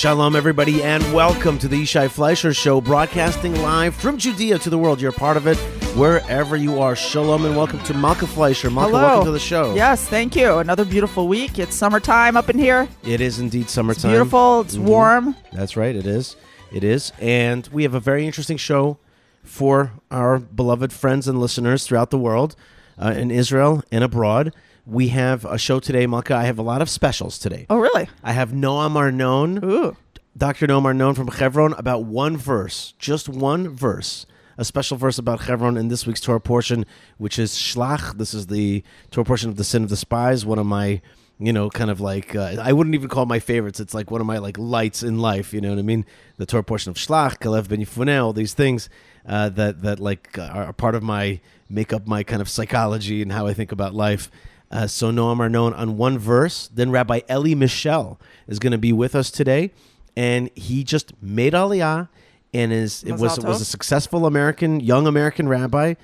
Shalom, everybody, and welcome to the Yishai Fleisher Show, broadcasting live from Judea to the world. You're part of it wherever you are. Shalom, and welcome to Malka Fleisher. Malka, Hello. welcome to the show. Yes, thank you. Another beautiful week. It's summertime up in here. It is indeed summertime. It's Beautiful. It's Mhm. warm. That's right, it is. It is. And we have a very interesting show for our beloved friends and listeners throughout the world, uh, in Israel and abroad. We have a show today, Malka. I have a lot of specials today. Oh, really? I have Noam Arnon. Ooh. Dr. Noam Arnon from Chevron about one verse, just one verse, a special verse about Chevron in this week's Torah portion, which is Shlach. This is the Torah portion of the sin of the spies, one of my, you know, kind of like, uh, I wouldn't even call my favorites. It's like one of my like lights in life, you know what I mean? The Torah portion of Shlach, Kalev ben Yefuneh, all these things uh, that, that like uh, are part of my, make up my kind of psychology and how I think about life. Uh, so Noam Arnon on one verse. Then Rabbi Elie Mischel is going to be with us today, and he just made Aliyah, and is it was Mazal was a successful American young American rabbi.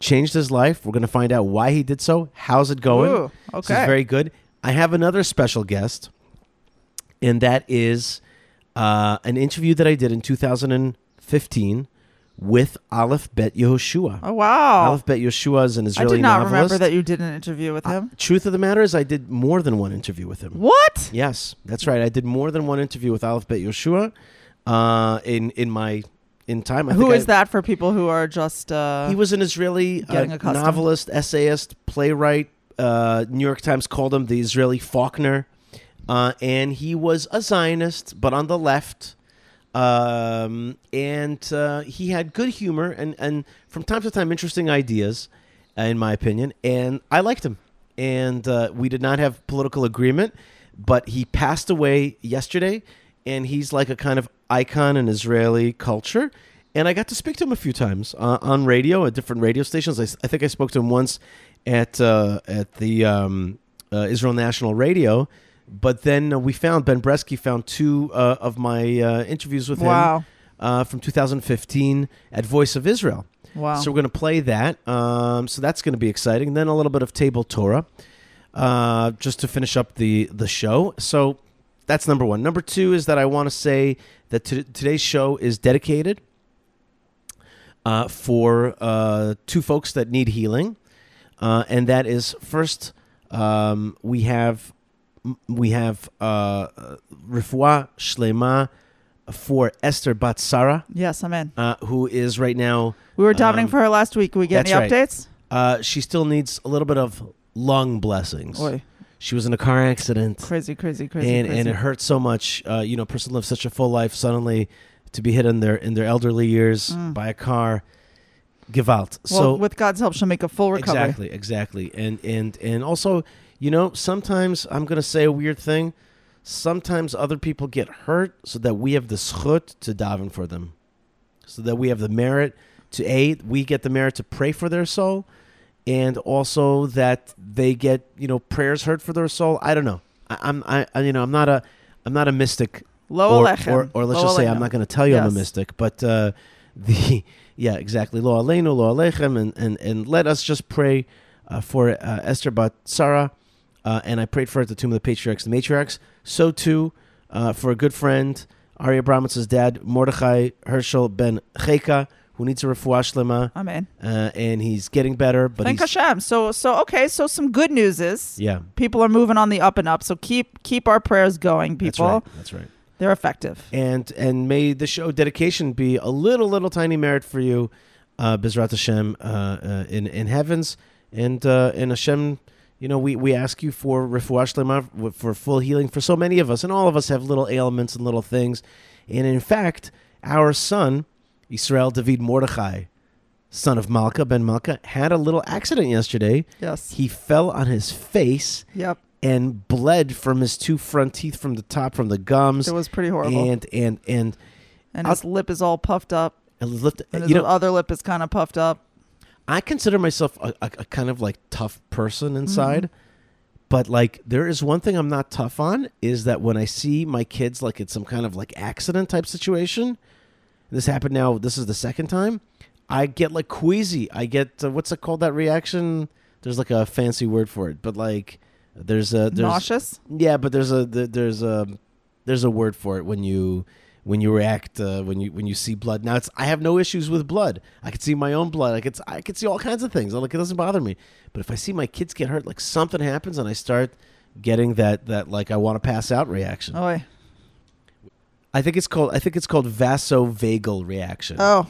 Changed his life. We're going to find out why he did so. How's it going? Ooh, This is okay. very good. I have another special guest, and that is uh, an interview that I did in 2015 with Aleph Bet Yehoshua. Oh, wow. Aleph Bet Yehoshua is an Israeli I did not novelist. remember that you did an interview with him. Truth of the matter is, I did more than one interview with him. what? Yes, that's right. I did more than one interview with Aleph Bet Yehoshua uh, in in my in time. I Who think is I- that for people who are just. Uh, He was an Israeli uh, novelist, essayist, playwright. Uh, New York Times called him the Israeli Faulkner, uh, and he was a Zionist, but on the left. Um, and uh, he had good humor and, and from time to time interesting ideas, uh, in my opinion. And I liked him. And uh, we did not have political agreement, but he passed away yesterday, and he's like a kind of icon in Israeli culture. And I got to speak to him a few times uh, on radio at different radio stations. I think I spoke to him once at uh, at the um, uh, Israel National Radio. But then we found Ben Bresky found two uh, of my uh, interviews with him Wow. uh, from 2015 at Voice of Israel. Wow. So we're going to play that. Um, so that's going to be exciting. And then a little bit of table Torah, uh, just to finish up the the show. So that's number one. Number two is that I want to say that t- today's show is dedicated uh, for uh, two folks that need healing, uh, and that is first um, we have we have uh, refuah shlema for Esther Batsara, yes, I'm uh, who is right now. We were davening Um, for her last week. We get any right. updates? Uh, she still needs a little bit of lung blessings. Boy, She was in a car accident, crazy, crazy, crazy. and crazy. and it hurts so much. Uh, you know, a person lives such a full life suddenly to be hit in their in their elderly years Mm. by a car. Gewalt. well, so with God's help, she'll make a full recovery. exactly, exactly, and and and also, you know, sometimes I'm gonna say a weird thing. Sometimes other people get hurt so that we have the schut to daven for them, so that we have the merit to aid. We get the merit to pray for their soul, and also that they get you know prayers heard for their soul. I don't know. I, I'm I, I you know I'm not a I'm not a mystic Lo or, or, or let's Lo just say I'm not going to tell you I'm a mystic, but uh, the yeah exactly lo aleinu lo alechem and and and let us just pray uh, for uh, Esther Bat Sarah, uh, and I prayed for her at the tomb of the patriarchs and matriarchs. So too uh, for a good friend Arya Bramitz's dad Mordechai Herschel Ben Cheka, who needs a refuah shlema, Amen. uh, and he's getting better. But Thank he's, Hashem. So, so okay. So, some good news is yeah, people are moving on the up and up. So keep keep our prayers going, people. that's right. That's right. They're effective. and and may the show dedication be a little little tiny merit for you, uh, Bizrat Hashem, uh, uh, in in heavens, and uh, and Hashem, you know, we we ask you for refuah shlema, for full healing for so many of us, and all of us have little ailments and little things, and in fact, our son, Israel David Mordechai, son of Malka ben Malka, had a little accident yesterday. Yes. He fell on his face Yep. and bled from his two front teeth from the top from the gums It was pretty horrible. And, and and and his lip is all puffed up. and lift, And his you know other lip is kind of puffed up. I consider myself a, a, a kind of like tough person inside, Mm-hmm. but like there is one thing I'm not tough on is that when I see my kids like it's some kind of like accident type situation, this happened now. This is the second time. I get like queasy. I get uh, what's it called that reaction? There's like a fancy word for it, but like there's a there's Nauseous. yeah, but there's a there's a there's a word for it when you when you react uh, when you when you see blood. Now it's I have no issues with blood. I can see my own blood. I could I could see all kinds of things. Like it doesn't bother me. But if I see my kids get hurt, like something happens, and I start getting that that like I want to pass out reaction. Oh, I think it's called I think it's called vasovagal reaction. oh.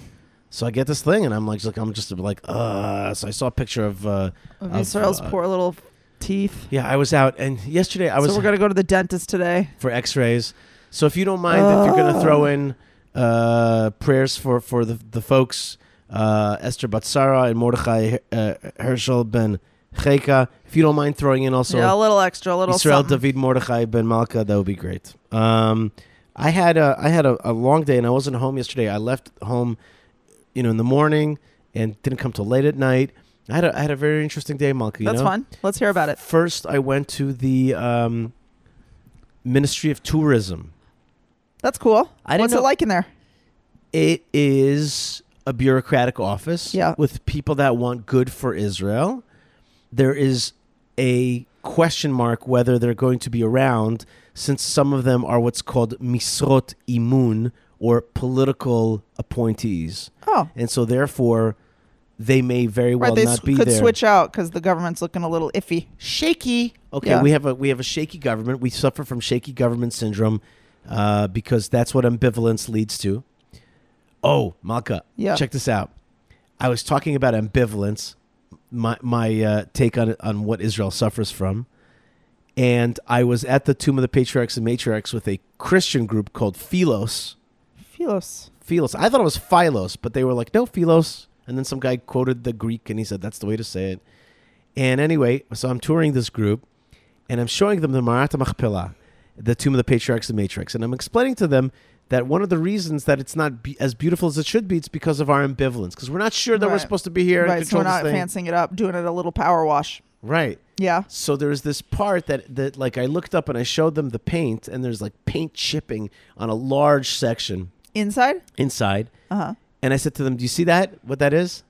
So I get this thing, and I'm like, like I'm just like, uh. So I saw a picture of. Uh, Of, Israel's uh, poor little teeth. yeah, I was out, and yesterday I was so we're gonna go to the dentist today. for X-rays. So if you don't mind, if you're going to throw Oh. in uh, prayers for for the the folks, uh, Esther Batsara and Mordechai uh, Herschel ben Cheka. If you don't mind throwing in also yeah, a little extra, a little Israel something. David Mordechai ben Malka, that would be great. Um, I had a I had a, a long day and I wasn't home yesterday. I left home, you know, in the morning and didn't come till late at night. I had a I had a very interesting day, Malka. You That's know? fun. Let's hear about it. First, I went to the um, Ministry of Tourism. That's cool. I didn't What's know- it like in there? It is a bureaucratic office Yeah. with people that want good for Israel. There is a question mark whether they're going to be around since some of them are what's called misrot imun or political appointees. Oh, And so therefore they may very well right. They not s- be could there. switch out because the government's looking a little iffy. shaky. Okay, Yeah. we have a we have a shaky government. We suffer from shaky government syndrome uh, because that's what ambivalence leads to. Oh, Malka, Yeah. check this out. I was talking about ambivalence, my my uh, take on on what Israel suffers from, and I was at the Tomb of the Patriarchs and Matriarchs with a Christian group called Philos. Philos. Philos. I thought it was Philos, but they were like, no, Philos. And then some guy quoted the Greek and he said, that's the way to say it. And anyway, so I'm touring this group and I'm showing them the Marat Machpelah, the Tomb of the Patriarchs and Matrix. And I'm explaining to them that one of the reasons that it's not be- as beautiful as it should be, it's because of our ambivalence. Because we're not sure that we're supposed to be here and Right, so we're not fancying it up, doing it a little power wash. Right. Yeah. So there's this part that that like I looked up and I showed them the paint and there's like paint chipping on a large section Inside? inside. Uh huh. And I said to them, "Do you see that? What that is?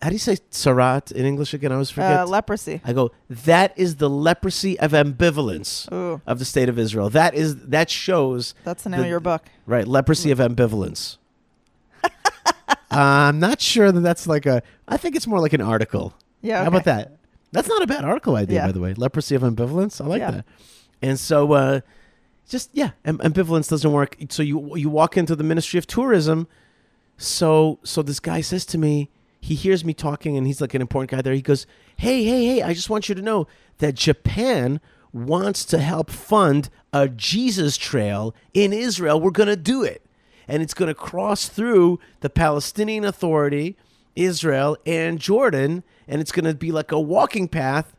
How do you say sarat in English again? I always forget. Uh, leprosy. I go, that is the leprosy of ambivalence Ooh, of the state of Israel. That is that shows that's the name The- of your book. right leprosy of ambivalence. I'm not sure that that's like a. I think it's more like an article. Yeah. How about that? That's not a bad article idea, Yeah. by the way. Leprosy of ambivalence. I like Yeah. that. And so, uh, just yeah, am- ambivalence doesn't work. So you you walk into the Ministry of Tourism. So so this guy says to me, he hears me talking, and he's like an important guy there. He goes, "Hey, hey, hey! I just want you to know that Japan wants to help fund a Jesus Trail in Israel. We're gonna do it, and it's gonna cross through the Palestinian Authority." Israel and Jordan, and it's going to be like a walking path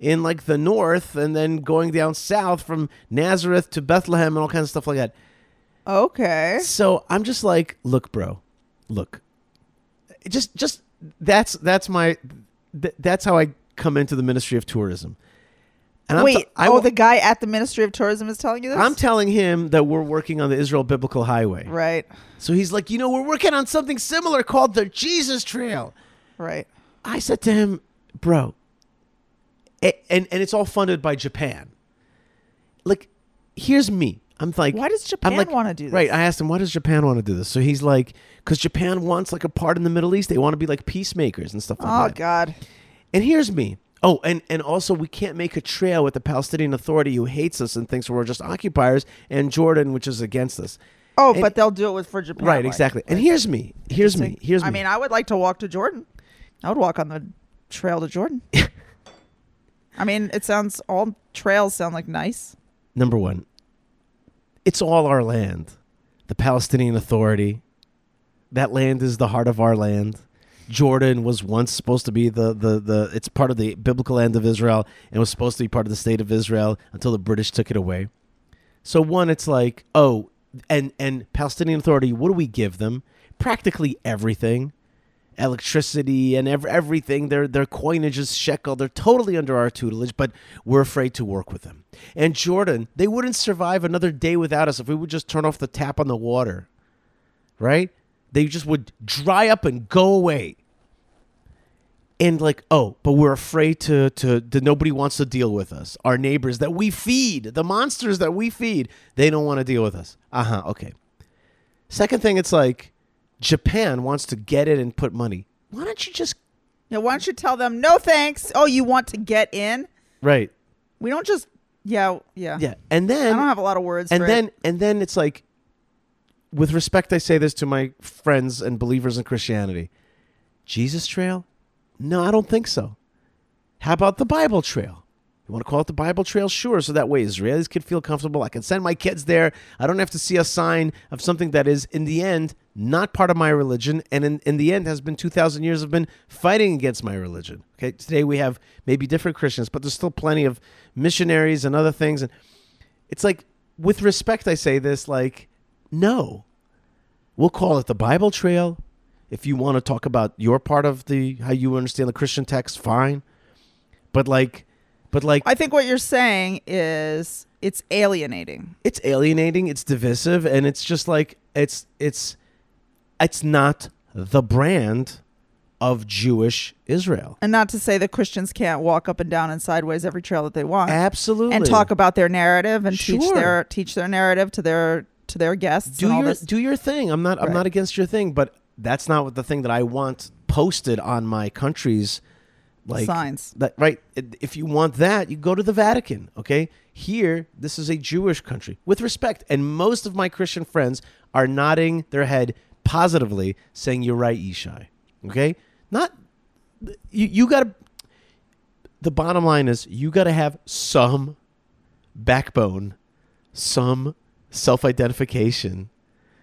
in like the north, and then going down south from Nazareth to Bethlehem and all kinds of stuff like that. Okay. So I'm just like, look, bro, look, just just that's that's my th- that's how I come into the Ministry of Tourism. And Wait. t- I oh, the guy at the Ministry of Tourism is telling you this? I'm telling him that we're working on the Israel Biblical Highway. right. So he's like, you know, we're working on something similar called the Jesus Trail. Right. I said to him, bro, a- and and it's all funded by Japan. Like, here's me. I'm like, Why does Japan like, want to do this? Right. I asked him, why does Japan want to do this? So he's like, because Japan wants like a part in the Middle East. They want to be like peacemakers and stuff like Oh that. Oh, God. And here's me. Oh, and, and also we can't make a trail with the Palestinian Authority who hates us and thinks we're just occupiers, and Jordan, which is against us. Oh, And- but they'll do it with for Japan. right, like- exactly. And here's me. Here's me. Here's me. I mean, I would like to walk to Jordan. I would walk on the trail to Jordan. I mean, it sounds all trails sound like nice. Number one, it's all our land. The Palestinian Authority. That land is the heart of our land. Jordan was once supposed to be the, the, the it's part of the biblical land of Israel and was supposed to be part of the state of Israel until the British took it away. So one, it's like, oh, and and Palestinian Authority, what do we give them? Practically everything. Electricity and ev- everything. Their their coinage is shekel. They're totally under our tutelage, but we're afraid to work with them. And Jordan, they wouldn't survive another day without us if we would just turn off the tap on the water. Right? They just would dry up and go away. and like oh but we're afraid to to that nobody wants to deal with us our neighbors that we feed the monsters that we feed they don't want to deal with us uh-huh okay second thing it's like japan wants to get in and put money why don't you just Yeah, why don't you tell them no thanks? Oh, you want to get in? right We don't just yeah yeah. yeah and then I don't have a lot of words. and then it. and then it's like with respect i say this to my friends and believers in christianity jesus trail no i don't think so how about the bible trail you want to call it the bible trail? Sure so that way israelis can feel comfortable. I can send my kids there. I don't have to see a sign of something that is in the end not part of my religion and in, in the end has been 2000 years of been fighting against my religion okay? Today we have maybe different christians but there's still plenty of missionaries and other things and it's like with respect i say this like no. We'll call it the bible trail. If you want to talk about your part of the how you understand the christian text fine. But like but like I think what you're saying is it's alienating. it's alienating it's divisive and it's just like it's it's it's not the brand of jewish israel And not to say that Christians can't walk up and down and sideways every trail that they want absolutely and talk about their narrative and teach their teach their narrative to their to their guests do your this. do your thing. I'm not I'm not against your thing, but that's not what the thing that I want posted on my country's like Signs. That right. If you want that, you go to the Vatican. Okay. Here, this is a Jewish country with respect, and most of my Christian friends are nodding their head positively, saying you're right, Yishai. Okay. Not you. You got to. The bottom line is you got to have some backbone, some self-identification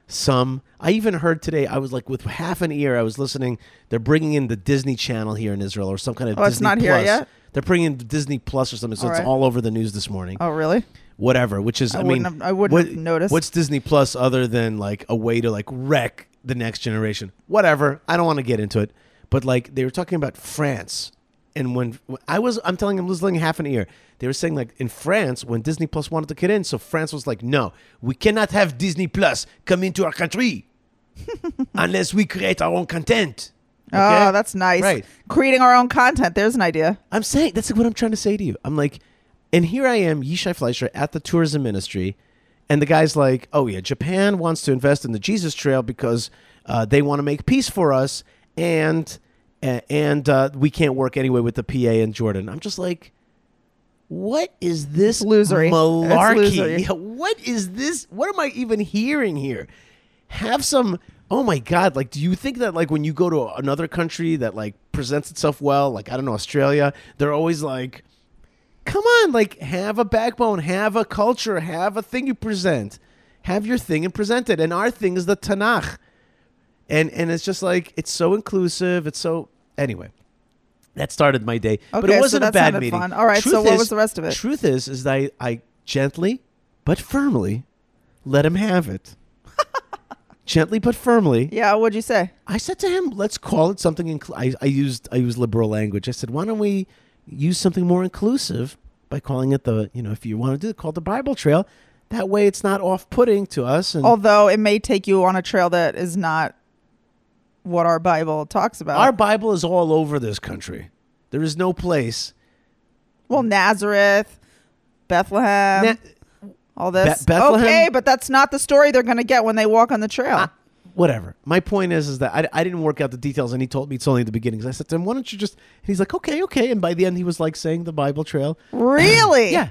some i even heard today i was like with half an ear i was listening they're bringing in the disney channel here in israel or some kind of Oh, it's disney not here plus yet? they're bringing in disney plus or something so All it's right. all over the news this morning Oh, really? whatever which is i, I mean have- I wouldn't what- have noticed. what's disney plus other than like a way to like wreck the next generation whatever i don't want to get into it but like they were talking about france and when i was i'm telling them listening half an ear they were saying like in france when disney plus wanted to get in so france was like no we cannot have disney plus come into our country unless we create our own content Oh, that's nice. Right. Creating our own content. There's an idea. I'm saying that's what I'm trying to say to you. I'm like, and here I am, Yishai Fleisher at the tourism ministry, and the guy's like, "Oh yeah, Japan wants to invest in the Jesus Trail because uh, they want to make peace for us, and and uh, we can't work anyway with the PA in Jordan." I'm just like, what is this losery. It's malarkey? Yeah, what is this? What am I even hearing here? Have some. Oh my God! Like, do you think that like when you go to another country that like presents itself well, like I don't know Australia, they're always like, come on, like have a backbone, have a culture, have a thing you present, have your thing and present it. And our thing is the Tanakh, and and it's just like it's so inclusive. It's so anyway. That started my day, but it wasn't a that bad meeting. fun. All right, so what was the rest of it? Truth is, is that I, I gently but firmly let him have it. gently but firmly, Yeah, what'd you say? I said to him, "Let's call it something." Incl- I, I used I used liberal language. I said, "Why don't we use something more inclusive by calling it the you know if you want to do it, call it the Bible Trail. That way, it's not off-putting to us." And Although it may take you on a trail that is not what our Bible talks about. our Bible is all over this country. There is no place. well, Nazareth, Bethlehem, Na- all this. Be- Bethlehem- Okay, but that's not the story they're going to get when they walk on the trail. Ah, whatever. My point is, is that I, I didn't work out the details, and he told me it's only the beginnings. I said to him, "Why don't you just?" And he's like, "Okay, okay." And by the end, he was like saying the Bible Trail. really? Yeah,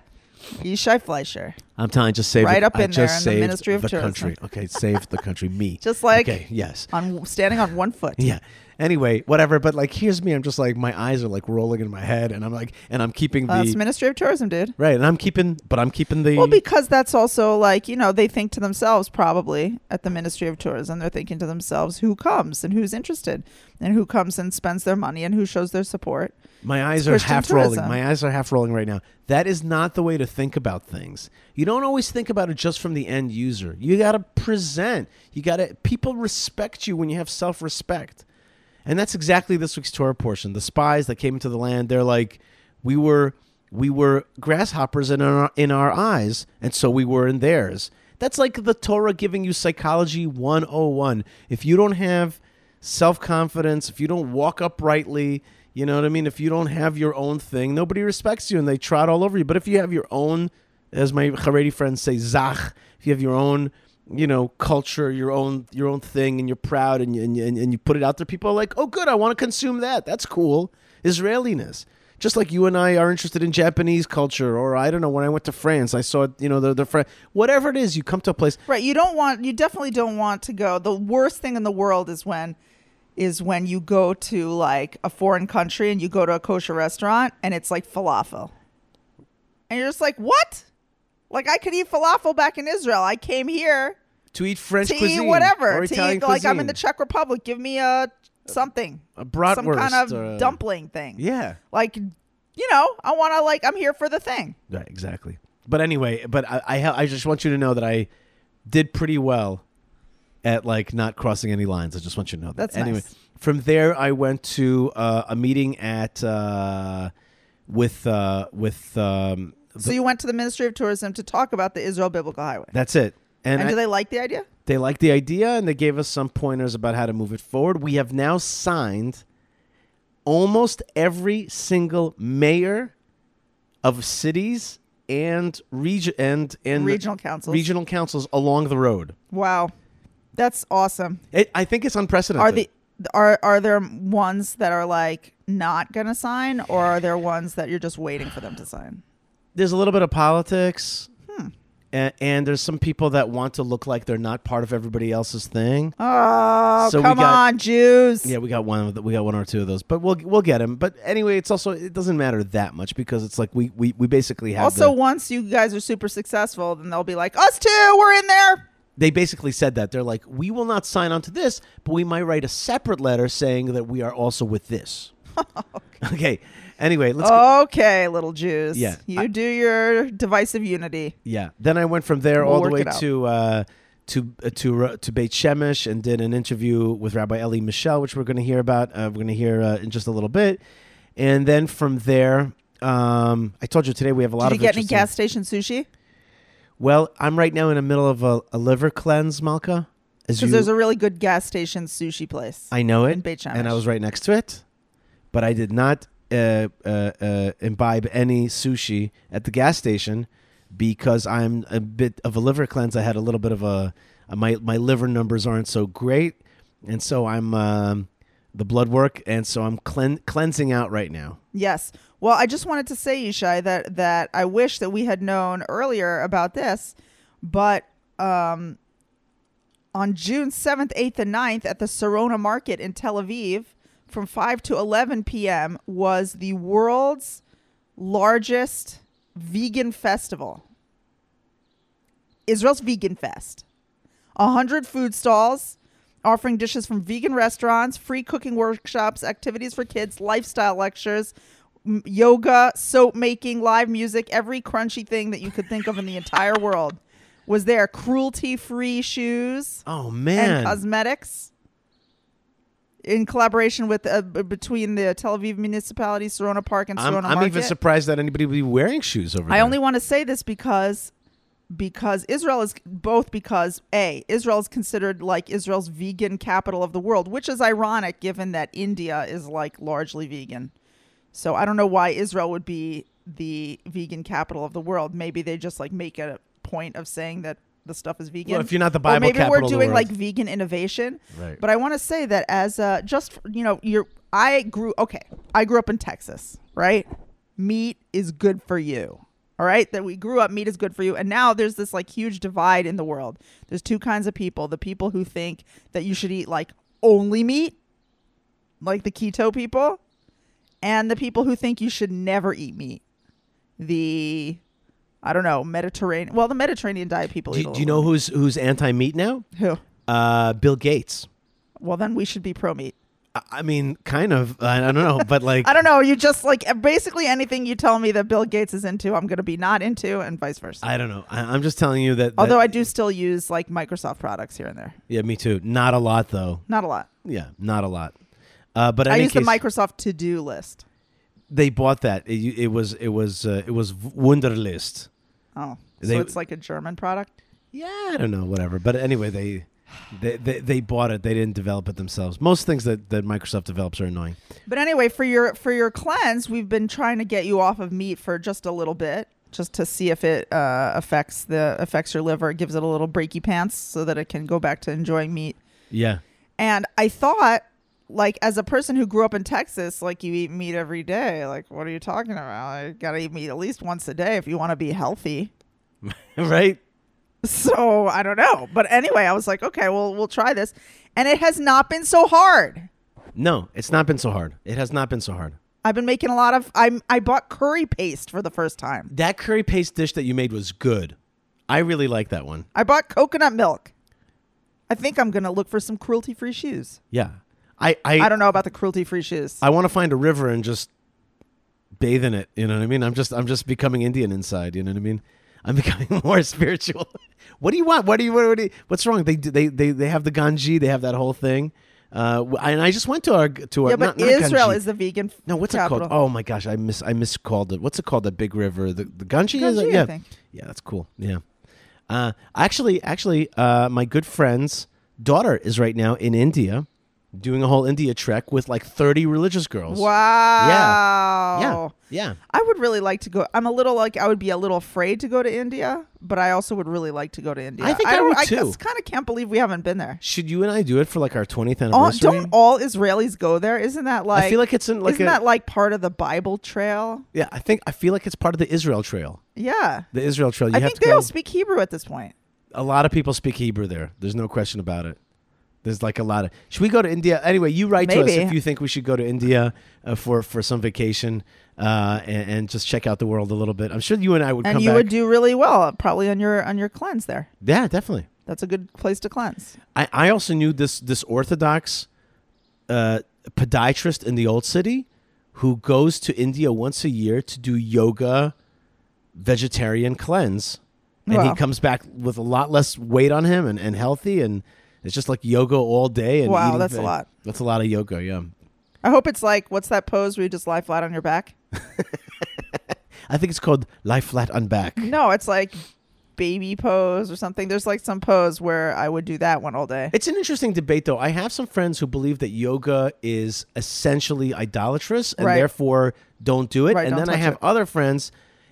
Yishai Fleisher. I'm telling you, just save Right up I in there just in the saved Ministry of the Tourism. country. Okay, save the country. Me. Just like okay, yes. on standing on one foot. Yeah. Anyway, whatever. But like, here's me. I'm just like, my eyes are like rolling in my head, and I'm like, and I'm keeping the Uh, Ministry of Tourism, dude. right, and I'm keeping, but I'm keeping the. Well, because that's also like, you know, they think to themselves probably at the Ministry of Tourism, they're thinking to themselves who comes and who's interested and who comes and spends their money and who shows their support. My eyes It's are Christian half rolling. My eyes are half rolling right now. That is not the way to think about things. You don't always think about it just from the end user. You got to present. You got to people respect you when you have self-respect. And that's exactly this week's Torah portion. The spies that came into the land, they're like we were we were grasshoppers in our in our eyes, and so we were in theirs. That's like the Torah giving you psychology 101. If you don't have self confidence, if you don't walk uprightly, You know what I mean? If you don't have your own thing, nobody respects you and they trot all over you. But if you have your own, as my Haredi friends say, zach, if you have your own, you know, culture, your own your own thing, and you're proud and and, and you put it out there, people are like, oh, good, I want to consume that. That's cool. Israeliness. Just like you and I are interested in Japanese culture, or I don't know, when I went to France, I saw, you know, the, the French, whatever it is, you come to a place. Right. You don't want. You definitely don't want to go. The worst thing in the world is when, is when you go to like a foreign country and you go to a kosher restaurant and it's like falafel, and you're just like, what? Like I could eat falafel back in Israel. I came here To eat French to cuisine eat whatever. To Italian eat like I'm in the Czech Republic. Give me a something, a bratwurst some kind of a- dumpling thing. Yeah, Like, you know, I want to like I'm here for the thing. right, exactly. But anyway, but I, I, ha- I just want you to know that I did pretty well at like not crossing any lines. I just want you to know that. That's anyway. nice. From there, I went to uh, a meeting at uh, with uh, with. Um, So you went to the Ministry of Tourism to talk about the Israel Biblical Highway. that's it. And, And, I- do they like the idea? they like the idea and they gave us some pointers about how to move it forward. We have now signed almost every single mayor of cities and region and and Regional councils. regional councils along the road. Wow, that's awesome. It, I think it's unprecedented. Are the are are there ones that are like not gonna sign, or are there ones that you're just waiting for them to sign? There's a little bit of politics. Hmm. And, and there's some people that want to look like they're not part of everybody else's thing. Oh, So we come got- on, Jews! Yeah, we got one. of the- We got one or two of those, but we'll we'll get him. But anyway, it's also it doesn't matter that much because it's like we we, we basically have. Also, the- once you guys are super successful, then they'll be like, "Us too, we're in there." they basically said that they're like, we will not sign on to this, but we might write a separate letter saying that we are also with this. okay. Anyway, let's. go. Okay, little Jews. Yeah, you I- do your divisive unity. Yeah. Then I went from there We'll all the way to uh, to uh, to uh, to Beit Shemesh and did an interview with Rabbi Elie Mischel, which we're going to hear about. Uh, we're going to hear uh, in just a little bit, and then from there. Um, I told you today we have a lot of. Did you get any gas station sushi? Well, I'm right now in the middle of a, a liver cleanse, Malka. Because there's a really good gas station sushi place. I know in it, Beit and I was right next to it, but I did not uh, uh, uh, imbibe any sushi at the gas station because I'm a bit of a liver cleanse. I had a little bit of a, my my liver numbers aren't so great, and so I'm um, the blood work, and so I'm clean, cleansing out right now. Yes. Well, I just wanted to say, Yishai, that that I wish that we had known earlier about this, but um, on June seventh, eighth, and 9th at the Sarona Market in Tel Aviv, from five to eleven p.m. was the world's largest vegan festival. Israel's Vegan Fest. A hundred food stalls offering dishes from vegan restaurants, free cooking workshops, activities for kids, lifestyle lectures, m- yoga, soap making, live music, every crunchy thing that you could think of in the entire world was there. Cruelty free shoes Oh and man, cosmetics in collaboration with uh, between the Tel Aviv municipality, Sarona Park, and I'm, Sarona I'm Market. even surprised that anybody would be wearing shoes over there. I only want to say this because because Israel is both because a Israel is considered like Israel's vegan capital of the world, which is ironic given that India is like largely vegan. So I don't know why Israel would be the vegan capital of the world. Maybe they just like make a point of saying that the stuff is vegan. Well, if you're not the or Bible maybe capital we're doing like vegan innovation. Right. But I want to say that as uh, just you know, you're I grew okay. I grew up in Texas, right? Meat is good for you. All right, that we grew up meat is good for you, and now there's this like huge divide in the world. There's two kinds of people: the people who think that you should eat like only meat, like the keto people, and the people who think you should never eat meat. The I don't know Mediterranean. Well, the Mediterranean diet people do, eat. do you know who's who's anti-meat now? who? Uh, Bill Gates. Well, then we should be pro meat. I- mean, kind of. I don't know, but like, I don't know. You just like basically anything you tell me that Bill Gates is into, I'm going to be not into, and vice versa. I don't know. I, I'm just telling you that. that- Although I do still use like Microsoft products here and there. yeah, me too. Not a lot though. Not a lot. Yeah, not a lot. Uh, but I use case, the Microsoft to do list. they bought that. It, it was it was uh, it was Wunderlist. Oh, so it's like a German product. Yeah, I don't know, whatever. But anyway, they They, they they bought it. They didn't develop it themselves. Most things that, that Microsoft develops are annoying. But anyway, for your for your cleanse, we've been trying to get you off of meat for just a little bit, just to see if it uh, affects the affects your liver. It gives it a little breaky pants so that it can go back to enjoying meat. Yeah. And I thought, like, as a person who grew up in Texas, like you eat meat every day. Like, what are you talking about? I gotta eat meat at least once a day if you want to be healthy. right. So I don't know, but anyway, I was like, okay, well, we'll try this, and it has not been so hard. No, it's not been so hard. It has not been so hard. I've been making a lot of. I'm. I bought curry paste for the first time. That curry paste dish that you made was good. I really like that one. I bought coconut milk. I think I'm gonna look for some cruelty free shoes. Yeah. I I, I don't know about the cruelty free shoes. I want to find a river and just bathe in it. You know what I mean? I'm just I'm just becoming Indian inside. You know what I mean? I'm becoming more spiritual. what do you want? What do you what, what do you, What's wrong? They they they they have the ganji. They have that whole thing. Uh, and I just went to our to our yeah, but not, not Israel Ganji. is the vegan. no what's capital. it called? Oh my gosh, I miss I miscalled it. What's it called? The big river, the the Ganji. is it? Ganji, Yeah, yeah, that's cool. Yeah. Uh, actually, actually, uh, my good friend's daughter is right now in India, doing a whole India trek with like 30 religious girls. Wow. Yeah. Yeah. Yeah. I would really like to go. I'm a little like I would be a little afraid to go to India, but I also would really like to go to India. I think I would, too. just kind of can't believe we haven't been there. Should you and I do it for like our 20th All, anniversary? don't all Israelis go there? Isn't that like? I feel like it's in like isn't a that like part of the Bible trail? yeah. I think I feel like it's part of the Israel Trail. Yeah. The Israel Trail. You I have think to they all speak Hebrew at this point. a lot of people speak Hebrew there. There's no question about it. There's like a lot of. Should we go to India anyway? You write to us if you think we should go to India uh, for for some vacation uh, and, and just check out the world a little bit. I'm sure you and I would And you back. would do really well probably on your on your cleanse there. yeah, definitely. That's a good place to cleanse. I, I also knew this this Orthodox uh, podiatrist in the old city who goes to India once a year to do yoga vegetarian cleanse. And he comes back with a lot less weight on him and, and healthy and it's just like yoga all day and Wow, that's a lot. That's a lot of yoga, yeah. I hope it's like what's that pose where you just lie flat on your back? I think it's called lie flat on back. No, it's like baby pose or something. There's like some pose where I would do that one all day. It's an interesting debate, though. I have some friends who believe that yoga is essentially idolatrous and Right. therefore don't do it. Right, and then I have it. other friends,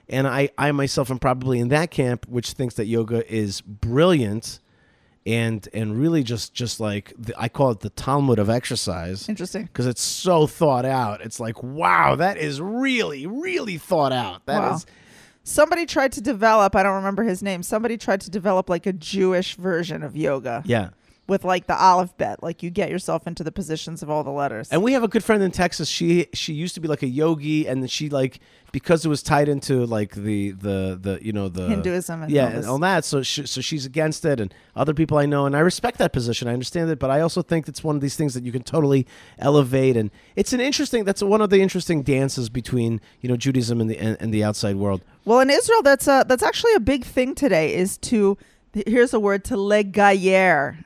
and I, I myself am probably in that camp, which thinks that yoga is brilliant and and really just just like the, I call it the Talmud of exercise Interesting. because it's so thought out. It's like wow, that is really really thought out. That is Wow. Somebody tried to develop, I don't remember his name. Somebody tried to develop like a Jewish version of yoga yeah. With like the alphabet, like you get yourself into the positions of all the letters. And we have a good friend in Texas. She she used to be like a yogi, and then she like because it was tied into like the the the you know the Hinduism and yeah all and all that. So she, so she's against it, and other people I know, and I respect that position. I understand it, but I also think it's one of these things that you can totally elevate, and it's an interesting. That's one of the interesting dances between you know Judaism and the and, and the outside world. Well, in Israel, that's a that's actually a big thing today. Is to here's a word to legayer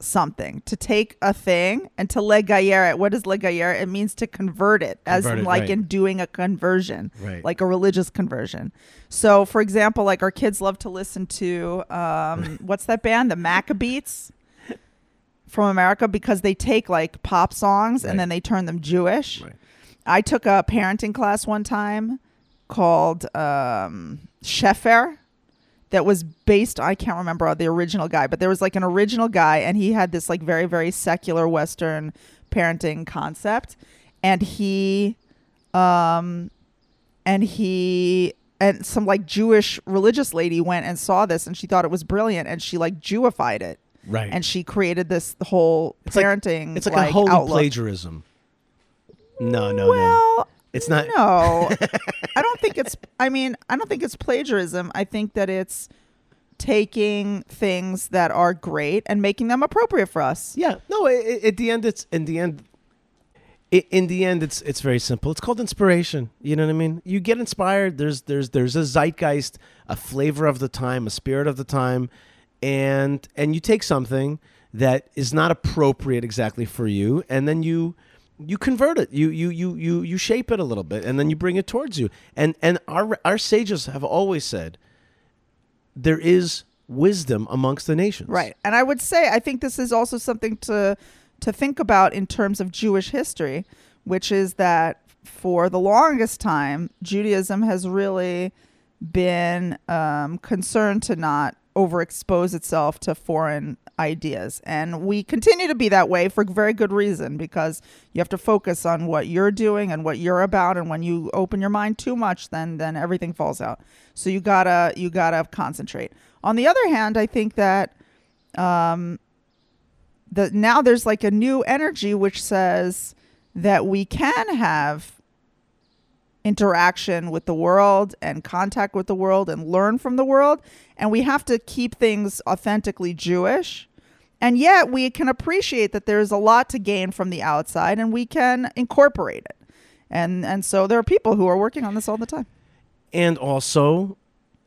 something to take a thing and to legayer it. What is legayer? It means to convert it, as Convert in it, like right. in doing a conversion, Right. like a religious conversion. So, for example, like our kids love to listen to um, what's that band, the Maccabeats from America, because they take like pop songs Right. and then they turn them Jewish. I took a parenting class one time called um, Shefer that was based I can't remember the original guy, but there was like an original guy and he had this like very very secular western parenting concept and he um and he and some like Jewish religious lady went and saw this and she thought it was brilliant and she like Jewified it Right. and she created this whole It's like- parenting it's like, a holy outlook. plagiarism. No, no, no. It's not. no, I don't think it's. I mean, I don't think it's plagiarism. I think that it's taking things that are great and making them appropriate for us. Yeah, no. i i at the end, it's in the end. i in the end, it's it's very simple. It's called inspiration. You know what I mean? You get inspired. There's there's there's a zeitgeist, a flavor of the time, a spirit of the time, and and you take something that is not appropriate exactly for you, and then you you convert it. You you you you you shape it a little bit, and then you bring it towards you. And and our our sages have always said there is wisdom amongst the nations. Right. And I would say I think this is also something to to think about in terms of Jewish history, which is that for the longest time, Judaism has really been um, concerned to not overexpose itself to foreign ideas. And we continue to be that way for very good reason because you have to focus on what you're doing and what you're about and when you open your mind too much then then everything falls out. So you got to you got to concentrate. On the other hand, I think that um the now there's like a new energy which says that we can have interaction with the world and contact with the world and learn from the world. And we have to keep things authentically Jewish. And yet we can appreciate that there's a lot to gain from the outside and we can incorporate it. And and so there are people who are working on this all the time. And also,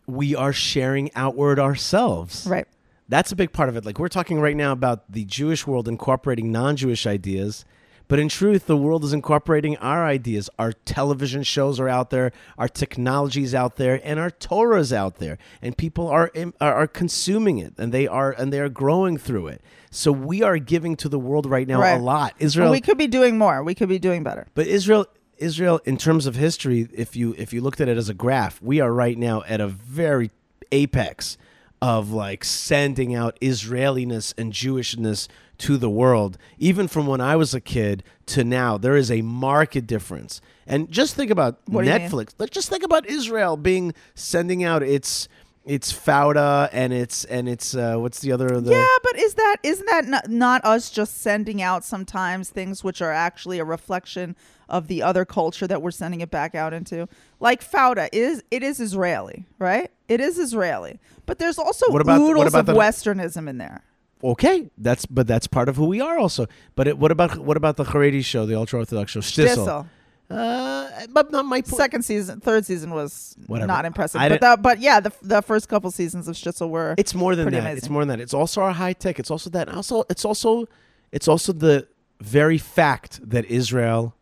we are sharing outward ourselves. right. That's a big part of it. Like we're talking right now about the Jewish world incorporating non-Jewish ideas, but in truth, the world is incorporating our ideas. Our television shows are out there, our technologies out there, and our Torah is out there, and people are are are consuming it, and they are and they are growing through it. So we are giving to the world right now Right. a lot. And Israel, we could be doing more we could be doing better but Israel, Israel, in terms of history, if you if you looked at it as a graph, we are right now at a very apex of like sending out Israeliness and Jewishness to the world. Even from when I was a kid to now, there is a marked difference. And just think about What do you mean? Netflix. Let's just think about Israel being sending out its its Fauda and its and its uh, what's the other the, Yeah, but is that isn't that not, not us just sending out sometimes things which are actually a reflection of the other culture that we're sending it back out into? Like Fauda is it is Israeli, right? It is Israeli, but there's also What about- what about of the- Westernism in there. Okay, that's but that's part of who we are also. But it, what about what about the Haredi show, the ultra orthodox show, Shtisel? Shtisel. Uh, but not my point. Second season, third season was Whatever. not impressive, I but the, but yeah, the the first couple seasons of Shtisel were It's more than that. amazing. It's more than that. It's also our high tech. It's also that. Also, it's also it's also the very fact that Israel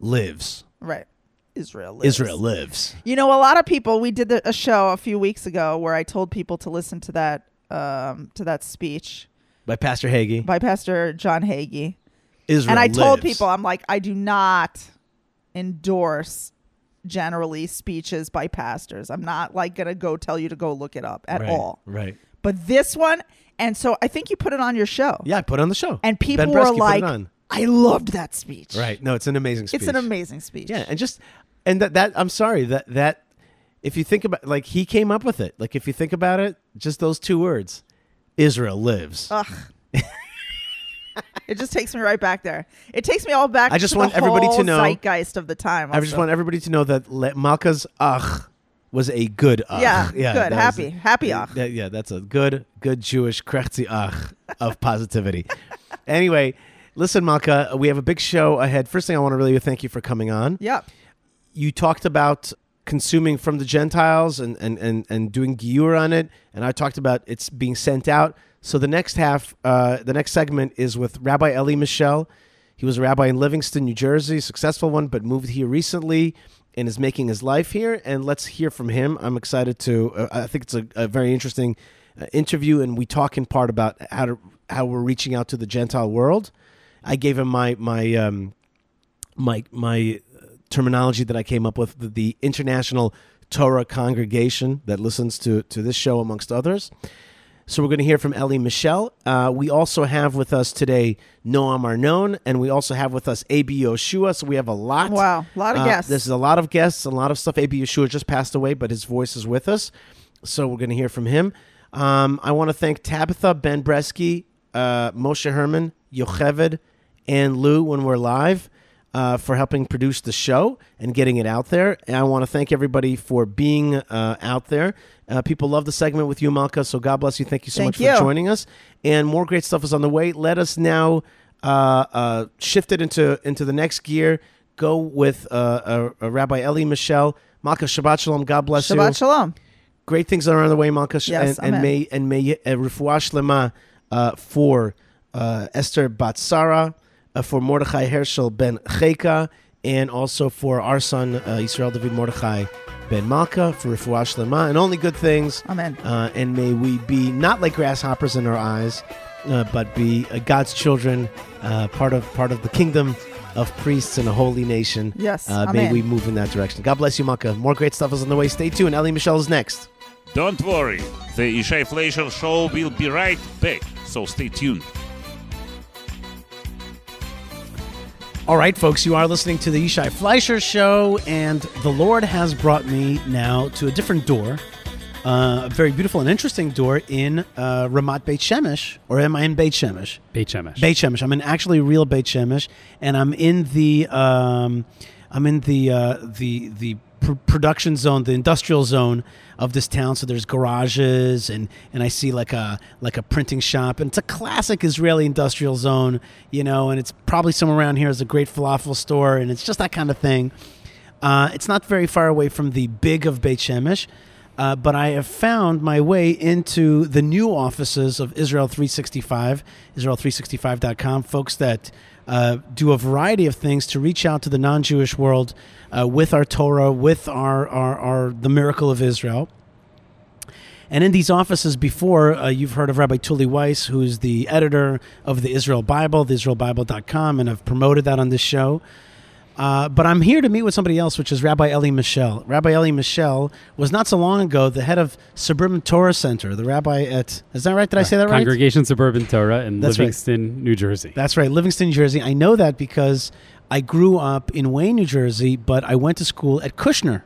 lives. right. Israel. Lives. Israel lives. You know, a lot of people. We did the, a show a few weeks ago where I told people to listen to that um, to that speech By Pastor Hagee. by Pastor John Hagee, Israel and I told lives. people, I'm like, I do not endorse generally speeches by pastors. I'm not like gonna go tell you to go look it up at Right, all. Right. But this one, and so I think you put it on your show, Yeah, I put it on the show. and people Ben were put it like, on. I loved that speech. Right. No, it's an amazing speech. It's an amazing speech. Yeah, and just and that that I'm sorry that that if you think about like he came up with it. Like if you think about it, just those two words, Israel lives. Ugh. it just takes me right back there. It takes me all back. I just to want the everybody to know- zeitgeist of the time. I just want everybody to know that Le- Malka's ach was a good ach. Yeah, yeah good, that was- happy, happy ach. that- yeah, that's a good, good Jewish krechzi ach of positivity. anyway, listen, Malka, we have a big show ahead. First thing I want to really thank you for coming on. Yeah. You talked about consuming from the Gentiles and, and, and, and doing giur on it, and I talked about it's being sent out. So the next half, uh, the next segment is with Rabbi Elie Mischel. He was a rabbi in Livingston, New Jersey, successful one, but moved here recently and is making his life here. And let's hear from him. I'm excited to. Uh, I think it's a, a very interesting uh, interview, and we talk in part about how to how we're reaching out to the Gentile world. I gave him my my um, my my terminology that I came up with the, the international Torah congregation that listens to to this show amongst others. So we're going to hear from Elie Mischel. Uh, we also have with us today Noam Arnon, and we also have with us AB Yehoshua. So we have a lot. Wow, a lot of Uh, guests. There's a lot of guests, a lot of stuff. AB Yehoshua just passed away, but his voice is with us. So we're going to hear from him. Um, I want to thank Tabitha, Ben Bresky, uh, Moshe Herman, Yocheved, and Lou when we're live uh, for helping produce the show and getting it out there. And I want to thank everybody for being uh, out there. Uh, people love the segment with you, Malka. So God bless you. Thank you so Thank much you. for joining us. And more great stuff is on the way. Let us now uh, uh, shift it into into the next gear. Go with uh, uh, Rabbi Elie Mischel. Malka Shabbat Shalom. God bless you Shabbat shalom. great things are on the way, Malka, Yes, and, and may and may uh, refuah shlema uh, for uh, Esther Batsara, uh, for Mordechai Herschel ben Cheka, and also for our son uh, Israel David Mordechai Ben Malka for Refuah Shlema, and only good things. Amen. Uh, and may we be not like grasshoppers in our eyes, uh, but be uh, God's children, uh, part of part of the kingdom of priests and a holy nation. Yes. Uh, may we move in that direction. God bless you, Malka. More great stuff is on the way. Stay tuned. Elie Mischel is next. Don't worry, the Yishai Fleisher show will be right back, so stay tuned. All right, folks, you are listening to the Yishai Fleisher Show, and the Lord has brought me now to a different door, uh, a very beautiful and interesting door in uh, Ramat Beit Shemesh, or am I in Beit Shemesh? Beit Shemesh. Beit Shemesh. I'm in actually real Beit Shemesh, and I'm in the um, I'm in the uh, the the pr- production zone, the industrial zone of this town. So there's garages, and and I see like a like a printing shop, and it's a classic Israeli industrial zone, you know. And it's probably somewhere around here is a great falafel store, and it's just that kind of thing. Uh, it's not very far away from the big of Beit Shemesh. Uh, but I have found my way into the new offices of Israel 365, Israel365.com, folks that uh, do a variety of things to reach out to the non Jewish world uh, with our Torah, with our, our, our, the miracle of Israel. And in these offices before, uh, you've heard of Rabbi Tuly Weisz, who's the editor of the Israel Bible, the IsraelBible.com, and I've promoted that on this show. Uh, but I'm here to meet with somebody else, which is Rabbi Elie Mischel. Rabbi Elie Mischel was not so long ago the head of Suburban Torah Center, the rabbi at, is that right? Did I say that right? Congregation Suburban Torah in That's right. Livingston, New Jersey. That's right, Livingston, New Jersey. I know that because I grew up in Wayne, New Jersey, but I went to school at Kushner.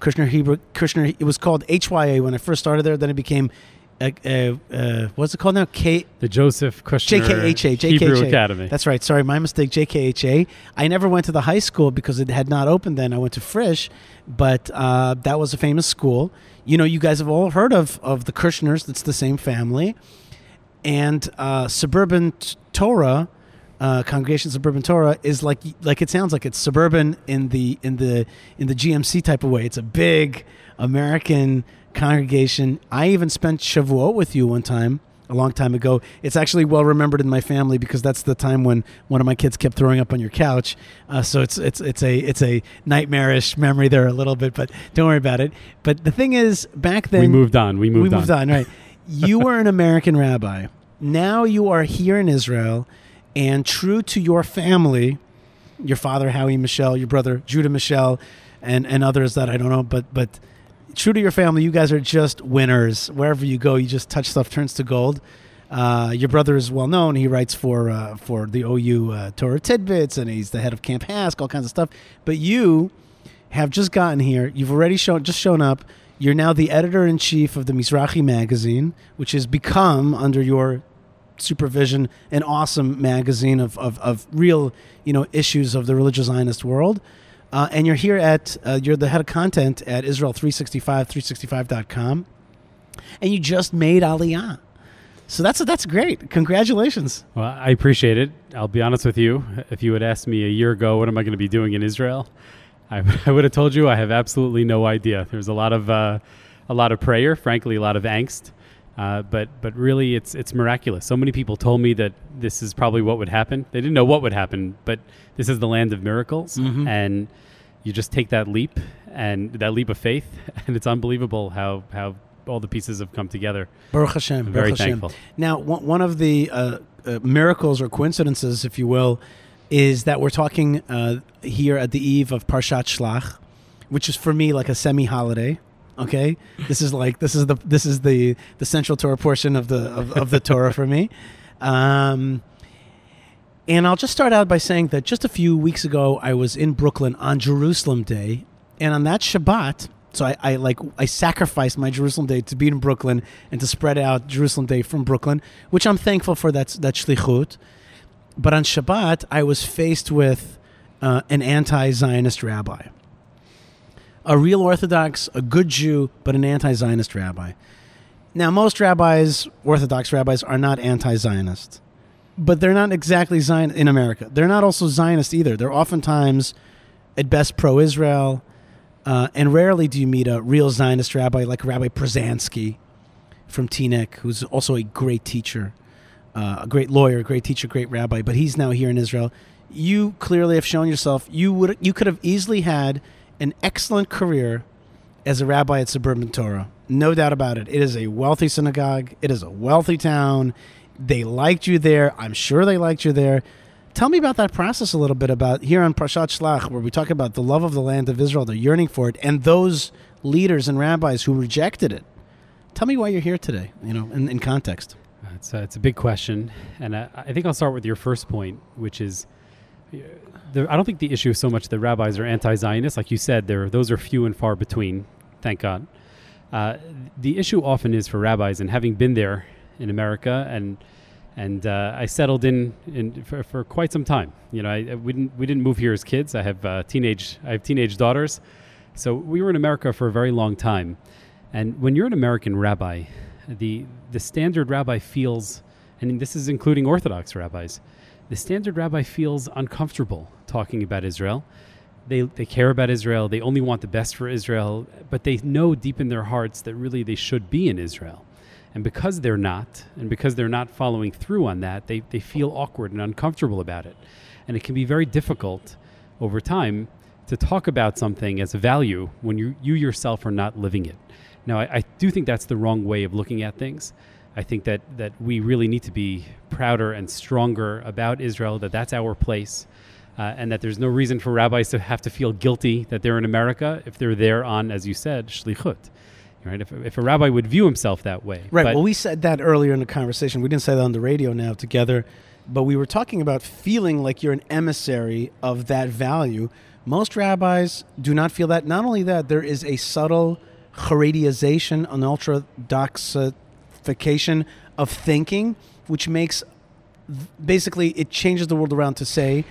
Kushner Hebrew, Kushner, it was called HYA when I first started there. Then it became, uh, uh, uh, what's it called now? K, the Joseph Kushner JKHA, JKHA. Hebrew Academy. That's right. Sorry, my mistake. JKHA. I never went to the high school because it had not opened then. I went to Frisch, but uh, that was a famous school. You know, you guys have all heard of of the Kushners. That's the same family, and uh, suburban Torah. Uh, congregation suburban Torah is like like it sounds like it's suburban in the in the in the GMC type of way. It's a big American congregation. I even spent Shavuot with you one time a long time ago. It's actually well remembered in my family because that's the time when one of my kids kept throwing up on your couch. Uh, so it's it's it's a it's a nightmarish memory there a little bit, but don't worry about it. But the thing is, back then we moved on. We moved we moved on. Right, you were an American rabbi. Now you are here in Israel, and true to your family, your father Howie Mischel, your brother Judah Mischel, and and others that I don't know, but but true to your family, you guys are just winners. Wherever you go, you just touch stuff turns to gold. Uh, your brother is well known. He writes for uh, for the OU uh, Torah Tidbits, and he's the head of Camp HASC, all kinds of stuff. But you have just gotten here. You've already shown just shown up. You're now the editor in chief of the Mizrahi magazine, which has become under your supervision an awesome magazine of, of, of real you know issues of the religious Zionist world. Uh, and you're here at uh, you're the head of content at Israel 365 365.com, and you just made Aliyah. So that's that's great. Congratulations. Well, I appreciate it. I'll be honest with you. If you had asked me a year ago, what am I going to be doing in Israel, I, I would have told you I have absolutely no idea. There's a lot of uh, a lot of prayer, frankly, a lot of angst. Uh, but but really, it's it's miraculous. So many people told me that this is probably what would happen. They didn't know what would happen, but this is the land of miracles, Mhm. and you just take that leap and that leap of faith, and it's unbelievable how how all the pieces have come together. Baruch Hashem. I'm very Baruch Hashem. thankful. Now, one one of the uh, uh, miracles or coincidences, if you will, is that we're talking uh, here at the eve of Parshat Shlach, which is for me like a semi-holiday. Okay, this is like this is the this is the the central Torah portion of the of, of the Torah for me. Um, and I'll just start out by saying that just a few weeks ago, I was in Brooklyn on Jerusalem Day, and on that Shabbat, so I, I like I sacrificed my Jerusalem Day to be in Brooklyn and to spread out Jerusalem Day from Brooklyn, which I'm thankful for. That that shlichut. But on Shabbat, I was faced with uh, an anti-Zionist rabbi, a real Orthodox, a good Jew, but an anti-Zionist rabbi. Now, most rabbis, Orthodox rabbis, are not anti-Zionist but they're not exactly Zion in America. They're not also Zionist either. They're oftentimes, at best, pro-Israel, uh, and rarely do you meet a real Zionist rabbi like Rabbi Pruzansky from Teaneck, who's also a great teacher, uh, a great lawyer, a great teacher, great rabbi. But he's now here in Israel. you clearly have shown yourself. You would you could have easily had an excellent career as a rabbi at Suburban Torah. No doubt about it. It is a wealthy synagogue. It is a wealthy town. They liked you there. I'm sure they liked you there. Tell me about that process a little bit about here on Parshat Shlach, where we talk about the love of the land of Israel, the yearning for it, and those leaders and rabbis who rejected it. Tell me why you're here today, you know, in, in context. It's a, it's a big question, and I, I think I'll start with your first point, which is, the, I don't think the issue is so much that rabbis are anti-Zionist, like you said. There, those are few and far between. Thank God. Uh, the issue often is for rabbis, and having been there in America, and and uh, I settled in, in for, for quite some time. You know, I- we didn't we didn't move here as kids. I have uh, teenage I have teenage daughters, so we were in America for a very long time. And when you're an American rabbi, the the standard rabbi feels, and this is including Orthodox rabbis, the standard rabbi feels uncomfortable talking about Israel. They, they care about Israel. They only want the best for Israel, but they know deep in their hearts that really they should be in Israel. And because they're not, and because they're not following through on that, they, they feel awkward and uncomfortable about it. And it can be very difficult over time to talk about something as a value when you, you yourself are not living it. Now, I, I do think that's the wrong way of looking at things. I think that, that we really need to be prouder and stronger about Israel, that that's our place, uh, and that there's no reason for rabbis to have to feel guilty that they're in America if they're there on, as you said, shlichut. Right? If, if a rabbi would view himself that way. Right. But- well, we said that earlier in the conversation. We didn't say that on the radio now together, but we were talking about feeling like you're an emissary of that value. Most rabbis do not feel that. Not only that, there is a subtle Haredization, an ultradoxification of thinking, which makes basically it changes the world around to say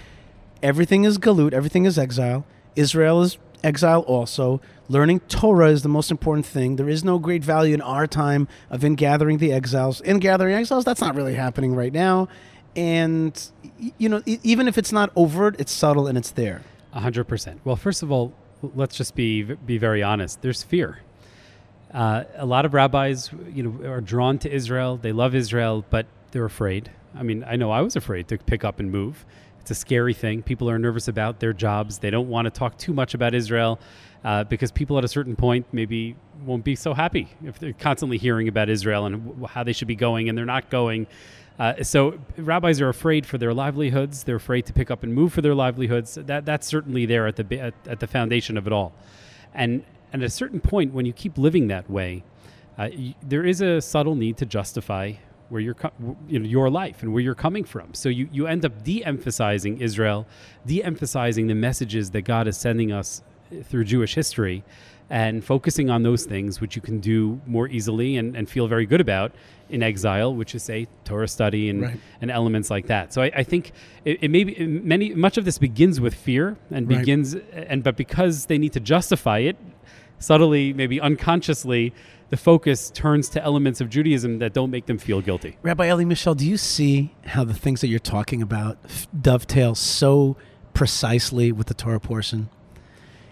everything is galut, everything is exile. Israel is exile also. Learning Torah is the most important thing. There is no great value in our time of in gathering the exiles. In gathering exiles, that's not really happening right now. And you know, even if it's not overt, it's subtle and it's there. A hundred percent. Well, first of all, let's just be be very honest. There's fear. Uh, a lot of rabbis, you know, are drawn to Israel. They love Israel, but they're afraid. I mean, I know I was afraid to pick up and move. It's a scary thing. People are nervous about their jobs. They don't want to talk too much about Israel uh, because people at a certain point maybe won't be so happy if they're constantly hearing about Israel and how they should be going and they're not going. Uh, so rabbis are afraid for their livelihoods. They're afraid to pick up and move for their livelihoods. That that's certainly there at the at, at the foundation of it all. And and at a certain point, when you keep living that way, uh, y- there is a subtle need to justify where you're you know your life and where you're coming from. So you you end up de-emphasizing Israel, de-emphasizing the messages that God is sending us uh, through Jewish history. And focusing on those things which you can do more easily and, and feel very good about in exile, which is say Torah study and, Right. and elements like that. So I, I think it, it may be many much of this begins with fear and Right. begins and but because they need to justify it subtly, maybe unconsciously, the focus turns to elements of Judaism that don't make them feel guilty. Rabbi Elie Mischel, do you see how the things that you're talking about dovetail so precisely with the Torah portion?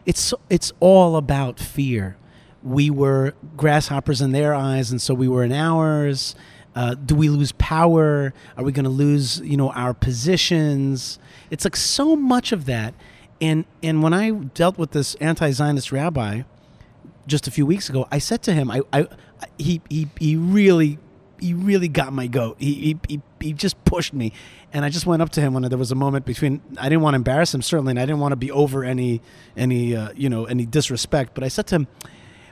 It's it's all about fear. We were grasshoppers in their eyes, and so we were in ours. Uh, do we lose power? Are we going to lose, you know, our positions? It's like so much of that. And and when I dealt with this anti-Zionist rabbi, just a few weeks ago, I said to him, I, I he, he, he really, he really got my goat. He, he, he, he just pushed me. And I just went up to him when there was a moment between, I didn't want to embarrass him, certainly, and I didn't want to be over any, any, uh, you know, any disrespect. But I said to him,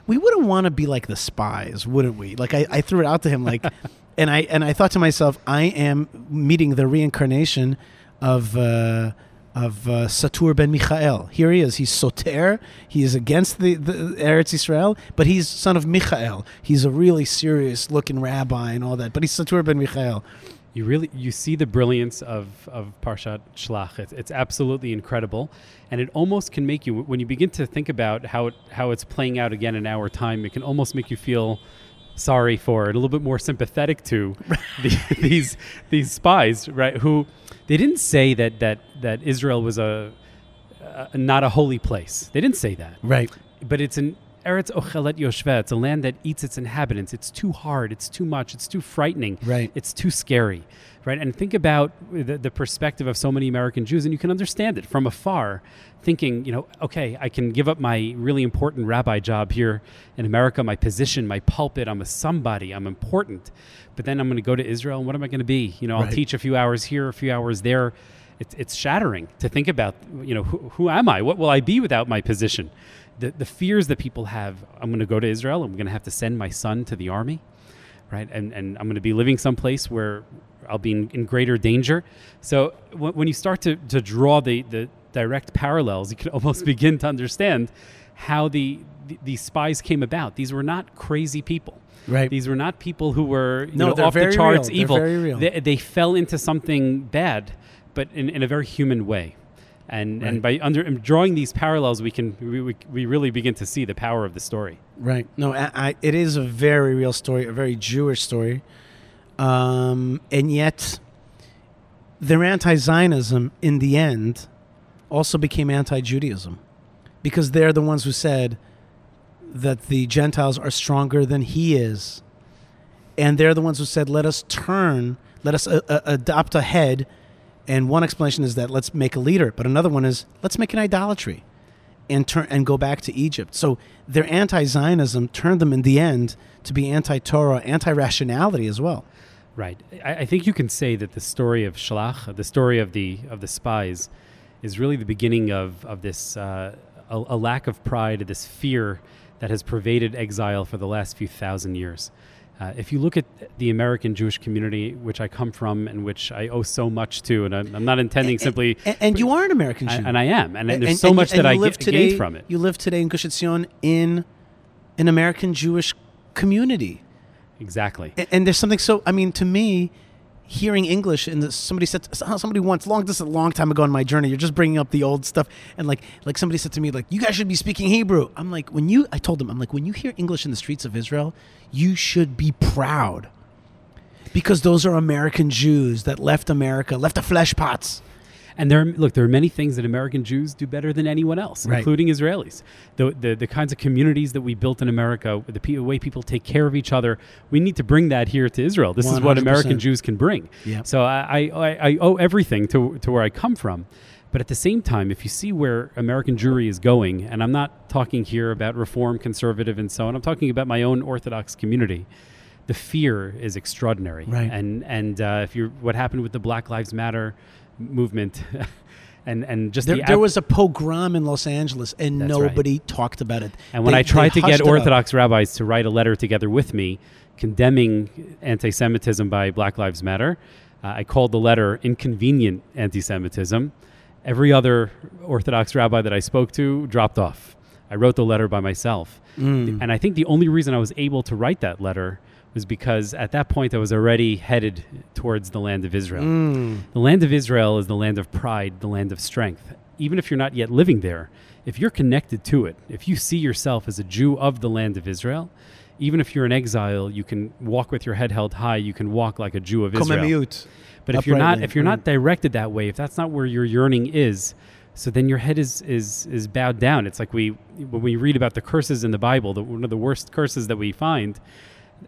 we wouldn't want to be like the spies, wouldn't we? Like I, I threw it out to him, like, and I, and I thought to myself, I am meeting the reincarnation of, uh, of uh, Satur ben Michael. Here he is. He's Soter. He is against the, the Eretz Israel, but he's son of Michael. He's a really serious looking rabbi and all that. But he's Satur ben Michael. You really you see the brilliance of, of Parshat Shlach. It's, it's absolutely incredible, and it almost can make you when you begin to think about how it, how it's playing out again in our time. It can almost make you feel sorry for it, a little bit more sympathetic to the, these these spies, right? Who they didn't say that that that Israel was a, a not a holy place. They didn't say that Right. but it's an Eretz Ochelet Yoshveh. It's a land that eats its inhabitants. It's too hard. It's too much. It's too frightening. Right. It's too scary. Right. And think about the, the perspective of so many American Jews, and you can understand it from afar, thinking, you know, okay, I can give up my really important rabbi job here in America, my position, my pulpit. I'm a somebody. I'm important. But then I'm going to go to Israel, and what am I going to be? You know, I'll teach a few hours here, a few hours there. It's, it's shattering to think about, you know, who, who am I? What will I be without my position? The, the fears that people have I'm going to go to Israel, I'm going to have to send my son to the army, right? And, and I'm going to be living someplace where I'll be in, in greater danger. So when, when you start to, to draw the, the direct parallels, you can almost begin to understand how the, the these spies came about. These were not crazy people. Right. These were not people who were you No, know, off the charts real. Evil. They, they fell into something bad, but in, in a very human way. And, and by under, drawing these parallels, we can we, we, we really begin to see the power of the story. Right. No, I, I, it is a very real story, a very Jewish story. Um, and yet, their anti Zionism in the end also became anti Judaism because they're the ones who said that the Gentiles are stronger than he is. And they're the ones who said, let us turn, let us uh, uh, adopt a head. And one explanation is that let's make a leader, but another one is let's make an idolatry and turn and go back to Egypt. So their anti-Zionism turned them in the end to be anti-Torah, anti-rationality as well. Right. I, I think you can say that the story of Shalach, the story of the of the spies, is really the beginning of of this uh, a, a lack of pride, this fear that has pervaded exile for the last few thousand years. Uh, if you look at the American Jewish community, which I come from and which I owe so much to, and I'm, I'm not intending simply, And, and you are an American Jew, I- and I am, and, there's And- so and- much and that I live ga- today, gained from it. You live today in Gush Etzion in an American Jewish community. Exactly. And, and there's something so. I mean, to me, hearing English and somebody said oh, somebody once long this is a long time ago in my journey. You're just bringing up the old stuff, and like like somebody said to me like you guys should be speaking Hebrew. I'm like when you I told them I'm like when you hear English in the streets of Israel, you should be proud because those are American Jews that left America, left the flesh pots. And there, look, there are many things that American Jews do better than anyone else, Right. including Israelis. The, the the kinds of communities that we built in America, the pe- way people take care of each other, we need to bring that here to Israel. This is what American Jews can bring. Yep. So I, I, I- I owe everything to to where I come from. But at the same time, if you see where American Jewry is going, and I'm not talking here about reform, conservative, and so on, I'm talking about my own Orthodox community. The fear is extraordinary, Right. and and uh, if you what happened with the Black Lives Matter movement, and and just There, the there was a pogrom in Los Angeles, and That's right. nobody talked about it. and when They- I tried to get. Orthodox rabbis to write a letter together with me condemning anti-Semitism by Black Lives Matter, uh, I called the letter inconvenient anti-Semitism. Every other Orthodox rabbi that I spoke to dropped off. I wrote the letter by myself. Mm. And I think the only reason I was able to write that letter was because at that point I was already headed towards the land of Israel. Mm. The land of Israel is the land of pride, the land of strength. Even if you're not yet living there, if you're connected to it, if you see yourself as a Jew of the land of Israel, even if you're in exile, you can walk with your head held high. You can walk like a Jew of Israel. But if you're not, if you're not directed that way, if that's not where your yearning is, so then your head is is is bowed down. It's like we when we read about the curses in the Bible, the, one of the worst curses that we find,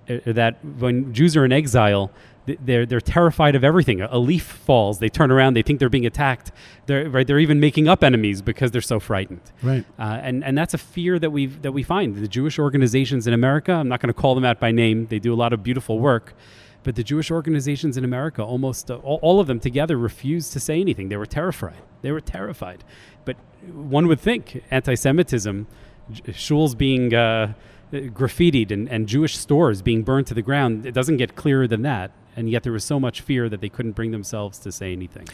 that when Jews are in exile, they're they're terrified of everything. A, leaf falls, they turn around, they think they're being attacked. They're right. They're even making up enemies because they're so frightened. Right. Uh, and and that's a fear that we that we find the Jewish organizations in America. I'm not going to call them out by name. They do a lot of beautiful work, but the Jewish organizations in America, almost uh, all, all of them together, refused to say anything. They were terrified. They were terrified. But one would think anti-Semitism, j- shuls being uh, graffitied and, and Jewish stores being burned to the ground, it doesn't get clearer than that. And yet there was so much fear that they couldn't bring themselves to say anything.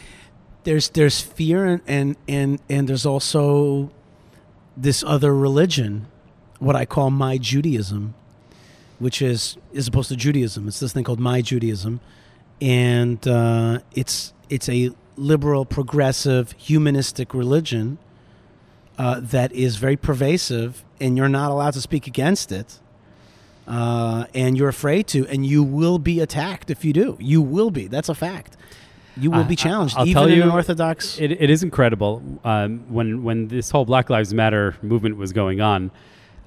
there's there's fear and, and and and there's also this other religion, what I call my Judaism, which is as opposed to Judaism. It's this thing called my Judaism, and uh, it's it's a liberal, progressive, humanistic religion uh, that is very pervasive, and you're not allowed to speak against it. Uh, and you're afraid to, and you will be attacked if you do. You will be. That's a fact. You will I- be challenged, I'll even tell in you, an Orthodox. It, it is incredible. Um, when when this whole Black Lives Matter movement was going on,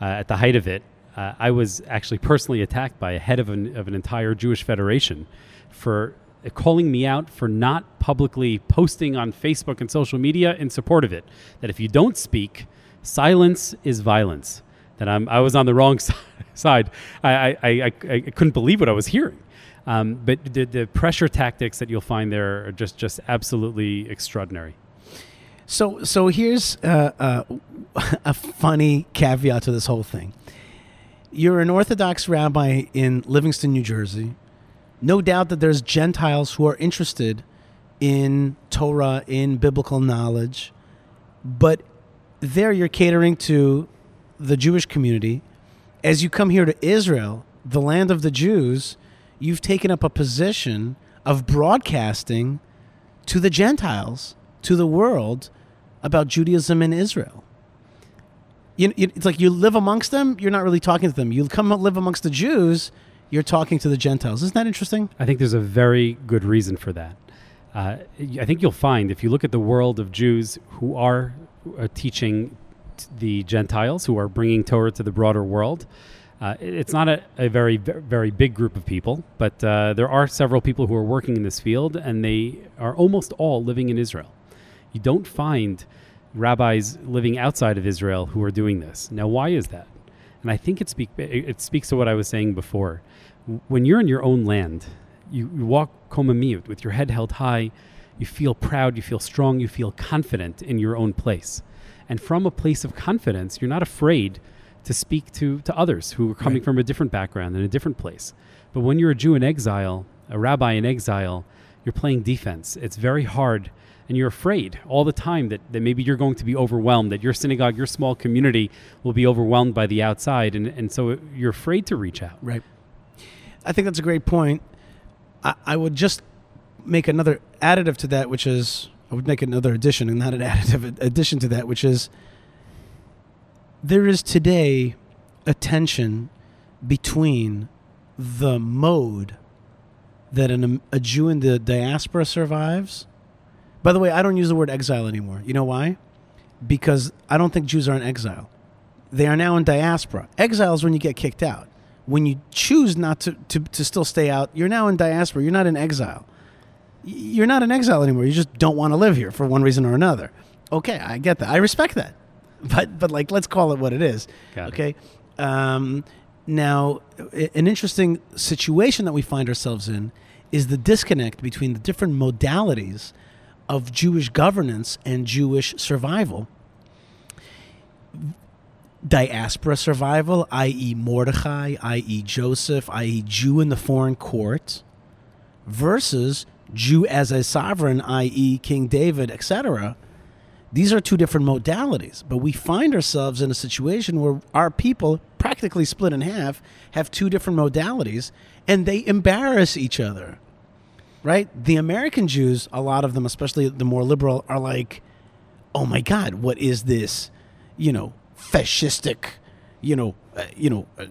uh, at the height of it, uh, I was actually personally attacked by a head of an, of an entire Jewish federation for calling me out for not publicly posting on Facebook and social media in support of it. That if you don't speak, silence is violence. That I'm, I was on the wrong side. I, I, I, I, couldn't believe what I was hearing. Um, but the, the pressure tactics that you'll find there are just, just absolutely extraordinary. So, so here's uh, uh, a funny caveat to this whole thing. You're an Orthodox rabbi in Livingston, New Jersey. No doubt that there's Gentiles who are interested in Torah, in biblical knowledge, but there you're catering to the Jewish community. As you come here to Israel, the land of the Jews, you've taken up a position of broadcasting to the Gentiles, to the world, about Judaism in Israel. You, it's like you live amongst them, you're not really talking to them. You come live amongst the Jews, you're talking to the Gentiles. Isn't that interesting? I think there's a very good reason for that. Uh, I think you'll find if you look at the world of Jews who are uh, teaching t- the Gentiles, who are bringing Torah to the broader world, uh, it's not a, a very, very big group of people, but uh, there are several people who are working in this field, and they are almost all living in Israel. You don't find rabbis living outside of Israel who are doing this. Now, why is that? And I think it, speak, it it speaks to what I was saying before. When you're in your own land, you, you walk komamiyut with your head held high, you feel proud, you feel strong, you feel confident in your own place. And from a place of confidence, you're not afraid to speak to, to others who are coming Right. from a different background and a different place. But when you're a Jew in exile, a rabbi in exile, you're playing defense. It's very hard and you're afraid all the time that, that maybe you're going to be overwhelmed, that your synagogue, your small community will be overwhelmed by the outside. And, and so you're afraid to reach out. Right. I think that's a great point. I, I would just make another additive to that, which is I would make another addition, and not an additive addition to that, which is there is today a tension between the mode that an, a Jew in the diaspora survives. By the way, I don't use the word exile anymore. You know why? Because I don't think Jews are in exile. They are now in diaspora. Exile is when you get kicked out. When you choose not to, to, to still stay out, you're now in diaspora. You're not in exile. You're not in exile anymore. You just don't want to live here for one reason or another. Okay, I get that. I respect that. But but like let's call it what it is. Got it. okay. Um, now, an interesting situation that we find ourselves in is the disconnect between the different modalities of Jewish governance and Jewish survival. Diaspora survival, i.e., Mordechai, i.e., Joseph, i.e., Jew in the foreign court, versus Jew as a sovereign, i.e., King David, etc. These are two different modalities, but we find ourselves in a situation where our people, practically split in half, have two different modalities, and they embarrass each other right? The American Jews, a lot of them, especially the more liberal, are like, "Oh my God, what is this? You know, fascistic, you know, uh, you know." Uh,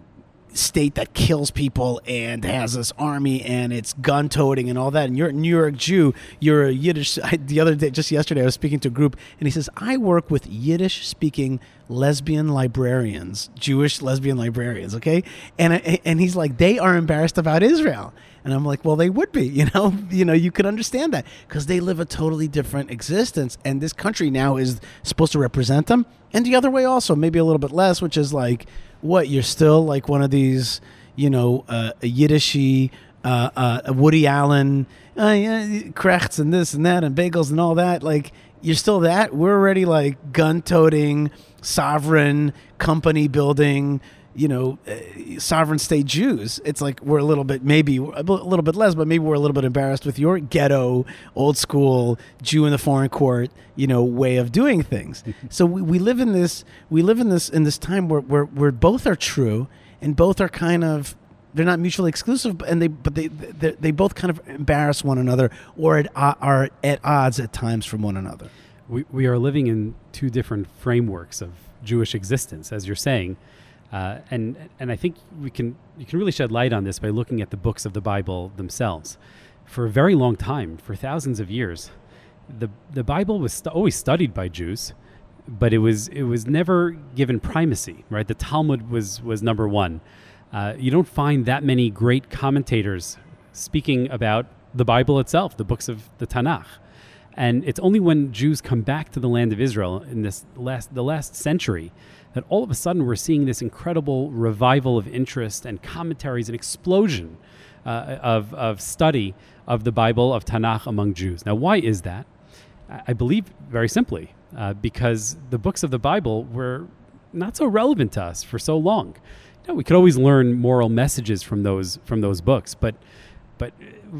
state that kills people and has this army and it's gun toting and all that. And you're a New York Jew. You're a Yiddish I, the other day just yesterday I was speaking to a group and he says I work with Yiddish speaking lesbian librarians Jewish lesbian librarians okay? And I, and he's like they are embarrassed about Israel and I'm like well they would be you know you know you could understand that. Because they live a totally different existence. And this country now is supposed to represent them. And the other way also maybe a little bit less which is like what you're still like one of these you know uh, yiddishy uh, uh, woody allen uh, yeah, krechts and this and that and bagels and all that. Like you're still that. We're already like gun toting sovereign company building you know uh, sovereign state jews. It's like we're a little bit maybe a little bit less but maybe we're a little bit embarrassed with your ghetto old school jew in the foreign court you know way of doing things. So we, we live in this we live in this in this time where, where where both are true and both are kind of they're not mutually exclusive and they but they they, they both kind of embarrass one another or at, are at odds at times from one another. We, we are living in two different frameworks of Jewish existence, as you're saying, uh, and and I think we can you can really shed light on this by looking at the books of the Bible themselves. For a very long time, for thousands of years, the the Bible was stu- always studied by Jews. but it was it was never given primacy. Right, the Talmud was was number one. Uh, you don't find that many great commentators speaking about the Bible itself, the books of the Tanakh. And it's only when Jews come back to the land of Israel in this last the last century that all of a sudden we're seeing this incredible revival of interest and commentaries, an explosion uh, of, of study of the Bible of Tanakh among Jews. Now, why is that? I believe very simply uh, because the books of the Bible were not so relevant to us for so long. You know, we could always learn moral messages from those from those books, but but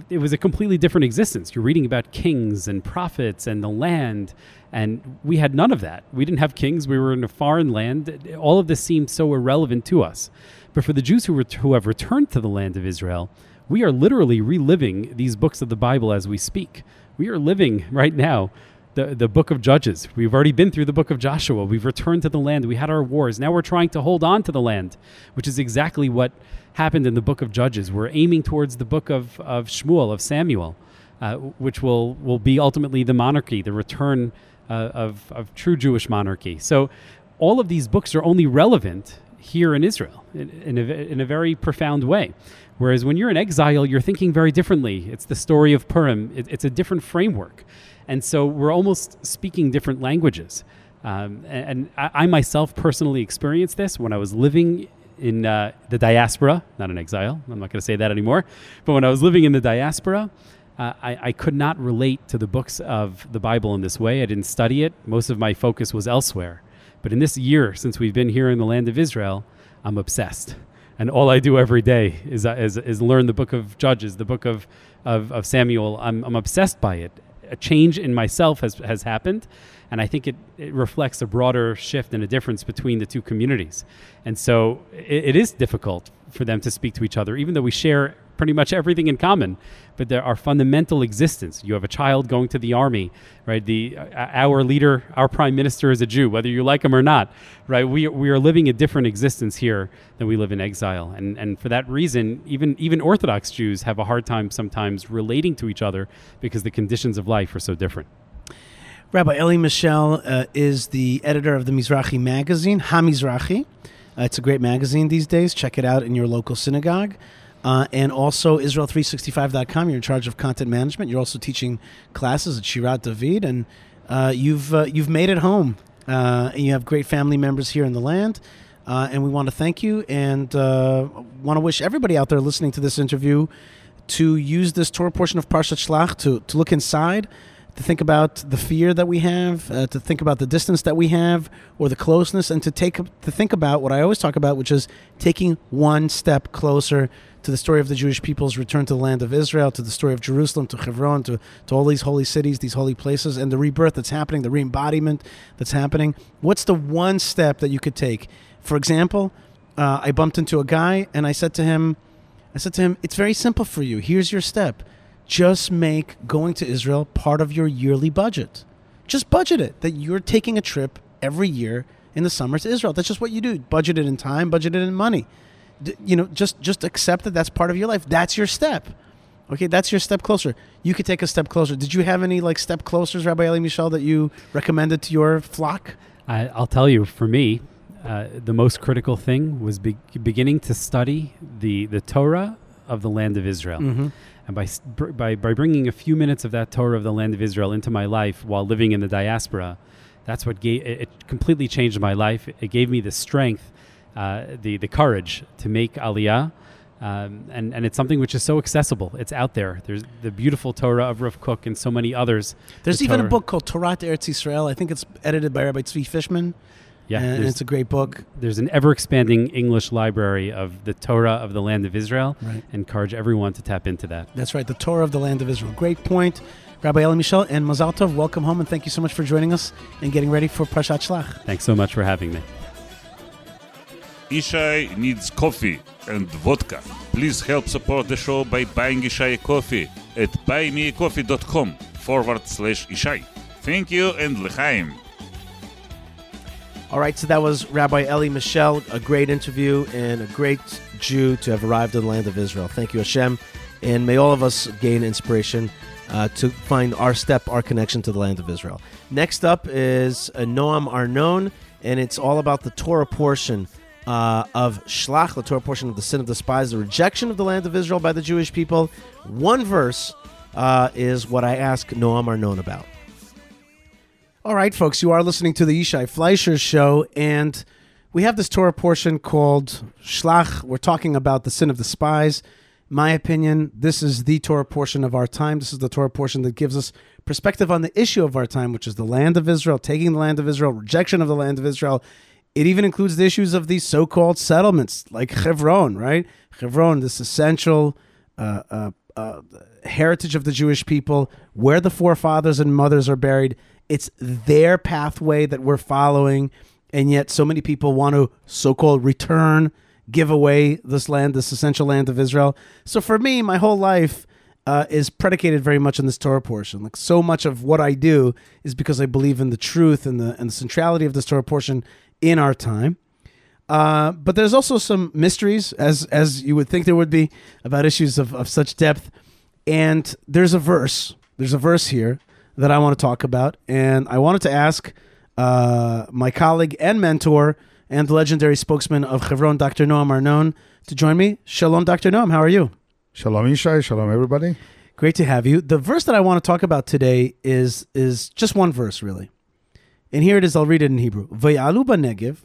it was a completely different existence. You're reading about kings and prophets and the land, and we had none of that. We didn't have kings. We were in a foreign land. All of this seemed so irrelevant to us. But for the Jews who, ret- who have returned to the land of Israel, we are literally reliving these books of the Bible as we speak. We are living right now the, the book of Judges. We've already been through the book of Joshua. We've returned to the land. We had our wars. Now we're trying to hold on to the land, which is exactly what happened in the book of Judges. We're aiming towards the book of, of Shmuel, of Samuel, uh, which will, will be ultimately the monarchy, the return uh, of, of true Jewish monarchy. So all of these books are only relevant here in Israel in, in, a, in a very profound way. Whereas when you're in exile, you're thinking very differently. It's the story of Purim, it, it's a different framework. And so we're almost speaking different languages. Um, and I myself personally experienced this when I was living in uh, the diaspora, not in exile. I'm not going to say that anymore. But when I was living in the diaspora, uh, I, I could not relate to the books of the Bible in this way. I didn't study it. Most of my focus was elsewhere. But in this year, since we've been here in the land of Israel, I'm obsessed. And all I do every day is, uh, is, is learn the book of Judges, the book of, of, of Samuel. I'm, I'm obsessed by it. A change in myself has, has happened. And I think it, it reflects a broader shift and a difference between the two communities. And so it, it is difficult for them to speak to each other, even though we share pretty much everything in common. But there are fundamental existence. You have a child going to the army, right? The uh, our leader, our prime minister, is a Jew, whether you like him or not, right? We we are living a different existence here than we live in exile, and and for that reason, even even Orthodox Jews have a hard time sometimes relating to each other because the conditions of life are so different. Rabbi Elie Mischel uh, is the editor of the Mizrahi magazine, HaMizrahi. Uh, it's a great magazine these days. Check it out in your local synagogue. Uh, and also Israel365.com. You're in charge of content management. You're also teaching classes at Shirat David, and uh, you've uh, you've made it home. Uh, and you have great family members here in the land, uh, and we want to thank you and want to wish everybody out there listening to this interview to use this Torah portion of Parshat Shlach to to look inside to think about the fear that we have, uh, to think about the distance that we have, or the closeness, and to take to think about what I always talk about, which is taking one step closer to the story of the Jewish people's return to the land of Israel, to the story of Jerusalem, to Hebron, to, to all these holy cities, these holy places, and the rebirth that's happening, the re-embodiment that's happening. What's the one step that you could take? For example, uh, I bumped into a guy, and I said to him, I said to him, "It's very simple for you. Here's your step." Just make going to Israel part of your yearly budget. Just budget it that you're taking a trip every year in the summer to Israel. That's just what you do. Budget it in time, budget it in money. D- you know, just just accept that that's part of your life. That's your step. Okay, that's your step closer. You could take a step closer. Did you have any like step closers, Rabbi Elie Mischel, that you recommended to your flock? I, I'll tell you, for me, uh, the most critical thing was be- beginning to study the, the Torah of the land of Israel. Mm-hmm. And by, by, by bringing a few minutes of that Torah of the land of Israel into my life while living in the diaspora, that's what gave it, completely changed my life. It gave me the strength, uh, the, the courage to make Aliyah. Um, and, and it's something which is so accessible. It's out there. There's the beautiful Torah of Rav Kook and so many others. There's The even a book called Torah Eretz Yisrael. I think it's edited by Rabbi Tzvi Fishman. Yeah, and it's a great book. there's an ever expanding English library of the Torah of the land of Israel. Right. Encourage everyone to tap into that. That's right, the Torah of the land of Israel. Great point. Rabbi Elie Mischel and Mazal Tov, welcome home and thank you so much for joining us and getting ready for Parshat Shlach. Thanks so much for having me. Yishai needs coffee and vodka. Please help support the show by buying Yishai coffee at buymeacoffee.com forward slash Yishai. Thank you and l'chaim. All right, so that was Rabbi Elie Mischel, a great interview and a great Jew to have arrived in the land of Israel. Thank you, Hashem. and may all of us gain inspiration uh, to find our step, our connection to the land of Israel. Next up is uh, Noam Arnon, and it's all about the Torah portion uh, of Shlach, the Torah portion of the sin of the spies, the rejection of the land of Israel by the Jewish people. One verse uh, is what I ask Noam Arnon about. All right, folks, you are listening to the Yishai Fleisher show, and we have this Torah portion called Shlach. We're talking about the sin of the spies. My opinion, this is the Torah portion of our time. This is the Torah portion that gives us perspective on the issue of our time, which is the land of Israel, taking the land of Israel, rejection of the land of Israel. It even includes the issues of these so called settlements like Hebron, right? Hebron, this essential uh, uh, uh, heritage of the Jewish people, where the forefathers and mothers are buried. It's their pathway that we're following, and yet so many people want to so-called return, give away this land, this essential land of Israel. So for me, my whole life uh, is predicated very much on this Torah portion. Like so much of what I do is because I believe in the truth and the and the centrality of this Torah portion in our time. Uh, but there's also some mysteries, as as you would think there would be, about issues of, of such depth. And there's a verse. There's a verse here that I want to talk about, and I wanted to ask uh, my colleague and mentor and the legendary spokesman of Chevron, Dr. Noam Arnon, to join me. Shalom, Dr. Noam. How are you? Shalom Yishai, shalom everybody. Great to have you. The verse that I want to talk about today is is just one verse, really. And here it is. I'll read it in Hebrew. Vayalu Negev.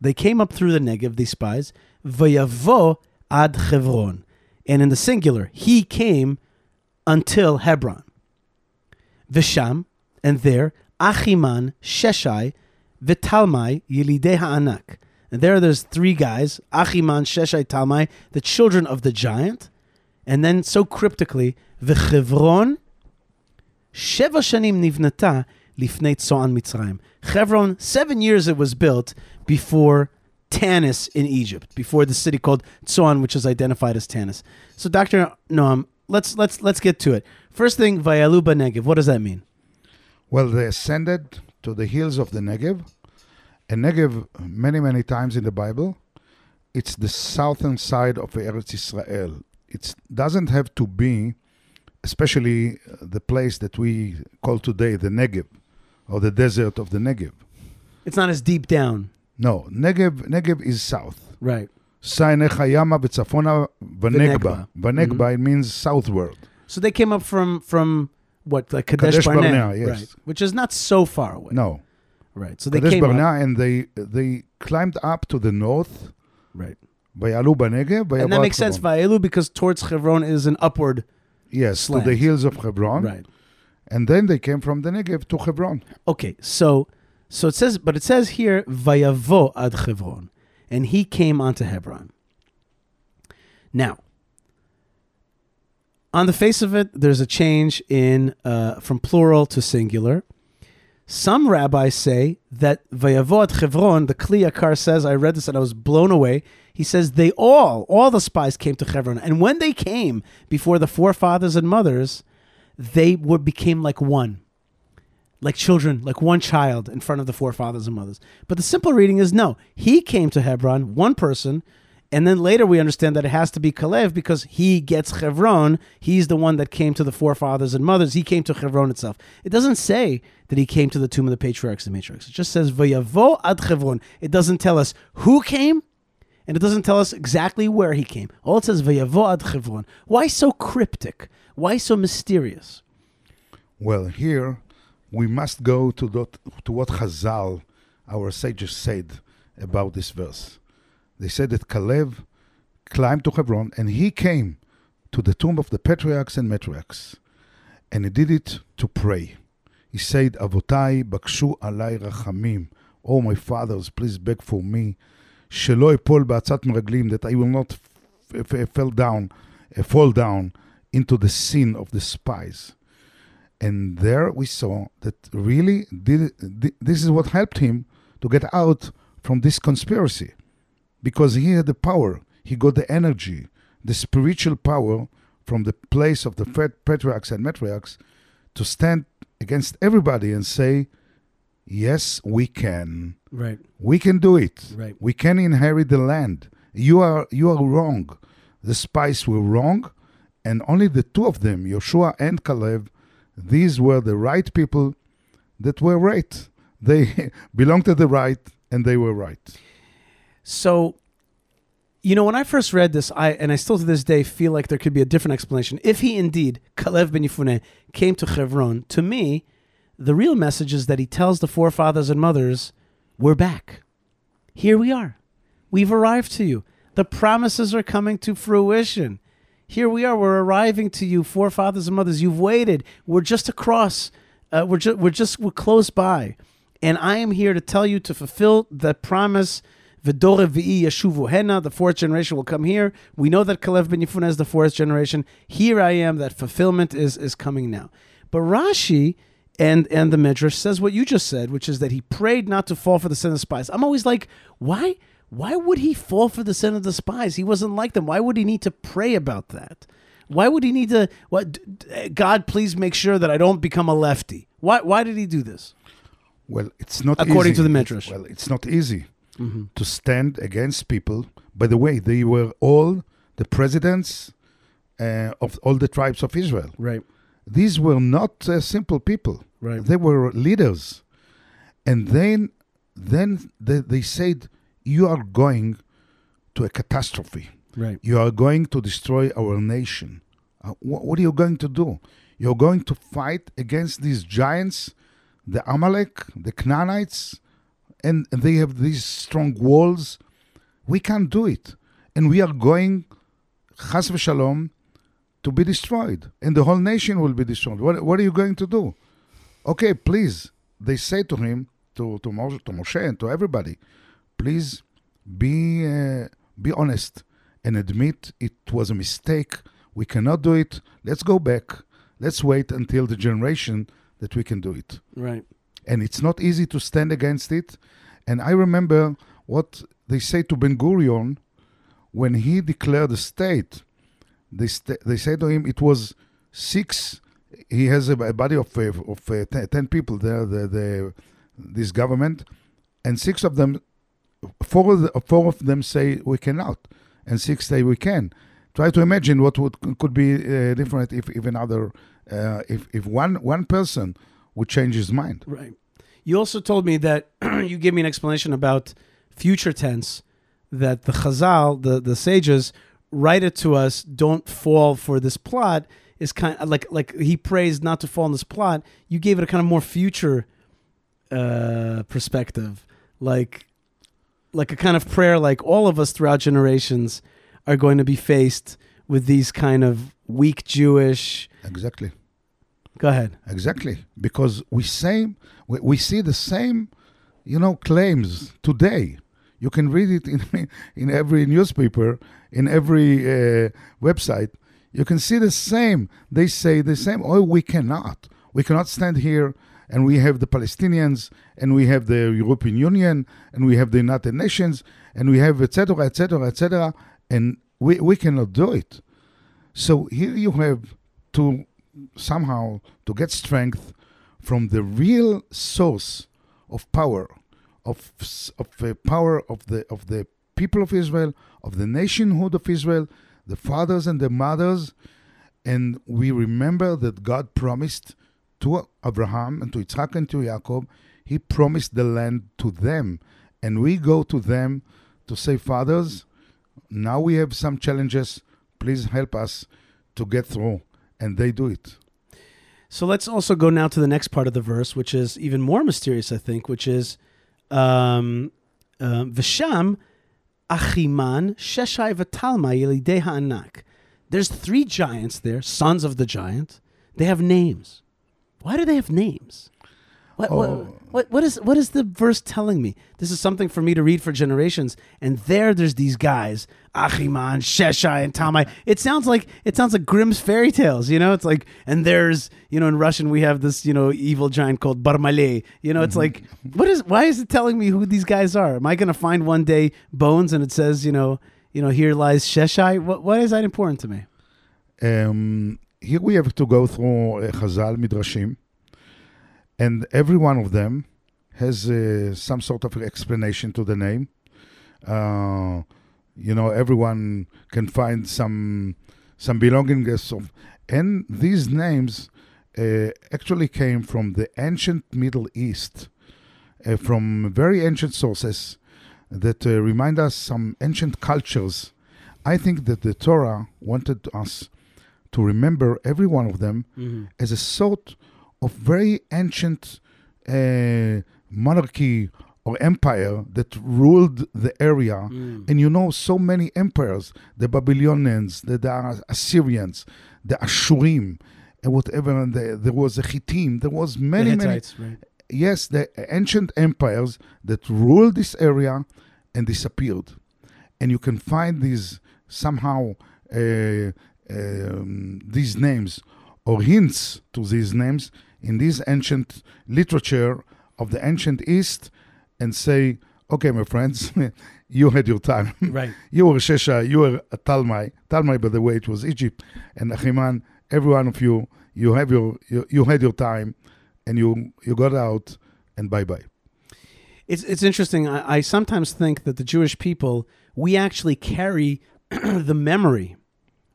They came up through the Negev, these spies. Vayavo ad Chevron. And in the singular, he came until Hebron. Visham, and there, Achiman, Sheshai, Vitalmai, Yelidei Ha'anak. And there, there's three guys, Achiman, Sheshai, Talmai, the children of the giant. And then, so cryptically, V'chevron, Sheva Shanim Nivnata, Lifnei Tzoan Mitzrayim. Chevron, seven years it was built before Tanis in Egypt, before the city called Tzoan, which is identified as Tanis. So, Dr. Noam, let's let's let's get to it. First thing, Vayaluba Negev. What does that mean? Well, they ascended to the hills of the Negev. And Negev, many, many times in the Bible, it's the southern side of Eretz Israel. It doesn't have to be, especially uh, the place that we call today the Negev, or the desert of the Negev. It's not as deep down, No, Negev, Negev is south. right? Sa'inecha yama b'tzafona v'negba. V'negba. V'negba, mm-hmm. it means southward. So they came up from from what like Kadesh, Kadesh Barnea, Barnea, yes. right? Which is not so far away, No, right? So they Kadesh came up, Barnea, and they they climbed up to the north. right? Vayalu b'Negev, And that makes sense, Hebron. Vaelu, because towards Hebron is an upward, Yes, to the hills of Hebron. right? And then they came from the Negev to Hebron. Okay, so so it says, but it says here Vayavo ad Hebron, and he came onto Hebron. Now, on the face of it, there's a change in uh, from plural to singular. Some rabbis say that Vayavo ad Hebron, the Kli Yakar says, I read this and I was blown away. He says they all, all the spies came to Hebron, and when they came before the forefathers and mothers, they were became like one like children, like one child in front of the forefathers and mothers. But the simple reading is no. He came to Hebron, one person, and then later we understand that it has to be Kalev because he gets Hebron. He's the one that came to the forefathers and mothers. He came to Hebron itself. It doesn't say that he came to the tomb of the patriarchs and matriarchs. It just says Vayavo ad Hebron. It doesn't tell us who came, and it doesn't tell us exactly where he came. All it says Vayavo ad Hebron. Why so cryptic? Why so mysterious? Well, here we must go to, to what Chazal, our sages, said about this verse. They said that Caleb climbed to Hebron and he came to the tomb of the patriarchs and matriarchs. And he did it to pray. He said, Avotai bakshu alai rachamim. Oh, my fathers, please beg for me. Shelo epol ba'atzat meraglim, that I will not f- f- fall down, uh, fall down into the sin of the spies. And there we saw that really did, thi- this is what helped him to get out from this conspiracy because he had the power, he got the energy, the spiritual power from the place of the patriarchs and matriarchs to stand against everybody and say, Yes, we can. Right, We can do it. right. We can inherit the land. You are you are wrong. The spies were wrong, and only the two of them, Joshua and Caleb, these were the right people that were right. They belonged to the right, and they were right. So, you know, when I first read this, I and I still to this day feel like there could be a different explanation. If he indeed, Kalev ben Yifune, came to Hebron, to me, the real message is that he tells the forefathers and mothers, "We're back. Here we are. We've arrived to you. The promises are coming to fruition. Here we are. We're arriving to you, forefathers and mothers. You've waited. We're just across. Uh, we're just we're just we're close by, and I am here to tell you to fulfill the promise." The fourth generation will come here. We know that Kalev ben Yifune is the fourth generation. Here I am, that fulfillment is, is coming now. But Rashi and, and the Midrash says what you just said, which is that he prayed not to fall for the sin of spies. I'm always like, why, why would he fall for the sin of the spies? He wasn't like them. Why would he need to pray about that? Why would he need to, what, God, please make sure that I don't become a lefty? Why, why did he do this? Well, it's not According easy. to the Midrash. Well, it's not easy to stand against people. By the way, they were all the presidents uh, of all the tribes of Israel. Right. These were not uh, simple people. Right. They were leaders, and then then they, they said, "You are going to a catastrophe. Right. You are going to destroy our nation. Uh, wh- what are you going to do? You're going to fight against these giants, the Amalek, the Canaanites, and, and they have these strong walls. We can't do it. And we are going, chas v'shalom, to be destroyed. And the whole nation will be destroyed. What, what are you going to do? Okay, please. They say to him, to, to, Moshe, to Moshe and to everybody, please be, uh, be honest and admit it was a mistake. We cannot do it. Let's go back. Let's wait until the generation that we can do it. Right. And it's not easy to stand against it. And I remember what they say to Ben Gurion when he declared the state. They, st- they say to him it was six. He has a, a body of, uh, of uh, ten, 10 people there, the, the, this government, and six of them, four of, the, four of them say we cannot, and six say we can. Try to imagine what would could be uh, different if, if another, uh, if, if one one person would change his mind. Right. You also told me that you gave me an explanation about future tense that the Chazal, the, the sages, write it to us, don't fall for this plot, is kind of like like he prays not to fall in this plot. You gave it a kind of more future uh, perspective. Like like a kind of prayer like all of us throughout generations are going to be faced with these kind of weak Jewish Exactly. go ahead. Exactly, because we same we, we see the same, you know, claims today. You can read it in in every newspaper, in every uh, website. You can see the same. They say the same. Oh, we cannot. We cannot stand here, and we have the Palestinians, and we have the European Union, and we have the United Nations, and we have etc. etc. etc. And we we cannot do it. So here you have to somehow to get strength from the real source of power, of of uh, power of the of the people of Israel, of the nationhood of Israel, the fathers and the mothers, and we remember that God promised to Abraham and to Yitzhak and to Jacob, He promised the land to them, and we go to them to say, fathers, now we have some challenges. Please help us to get through, and they do it. So let's also go now to the next part of the verse, which is even more mysterious, I think, which is um, uh, Visham Achiman Sheshai V'Talma Yelidei Ha'anak. There's three giants there, sons of the giant. They have names. Why do they have names? What, Oh. what, what, what is what is the verse telling me? This is something for me to read for generations. And there, there's these guys, Achiman, Sheshai, and Talmai. It sounds like it sounds like Grimm's fairy tales. You know, it's like, and there's, you know, in Russian we have this, you know, evil giant called Barmale. You know, it's like, what is? Why is it telling me who these guys are? Am I going to find one day bones and it says, you know, you know, here lies Sheshai? What, why is that important to me? Um, here we have to go through uh, Chazal Midrashim, and every one of them has uh, some sort of explanation to the name. Uh, you know, everyone can find some some belongings of, and these names uh, actually came from the ancient Middle East, uh, from very ancient sources that uh, remind us some ancient cultures. I think that the Torah wanted us to remember every one of them Mm-hmm. as a sort of very ancient uh, monarchy or empire that ruled the area. Mm. And you know, so many empires the Babylonians, the, the Assyrians, the Ashurim, and whatever. And the, there was a Hittim, there was many, the many. Right? Yes, the ancient empires that ruled this area and disappeared. And you can find these somehow, uh, um, these names or hints to these names in this ancient literature of the ancient East and say, okay, my friends, you had your time. Right. you were Shesha, you were Talmai. Talmai, by the way, it was Egypt. And Achiman, every one of you, you have your, you, you had your time and you, you got out and bye-bye. It's it's interesting. I, I sometimes think that the Jewish people we actually carry the memory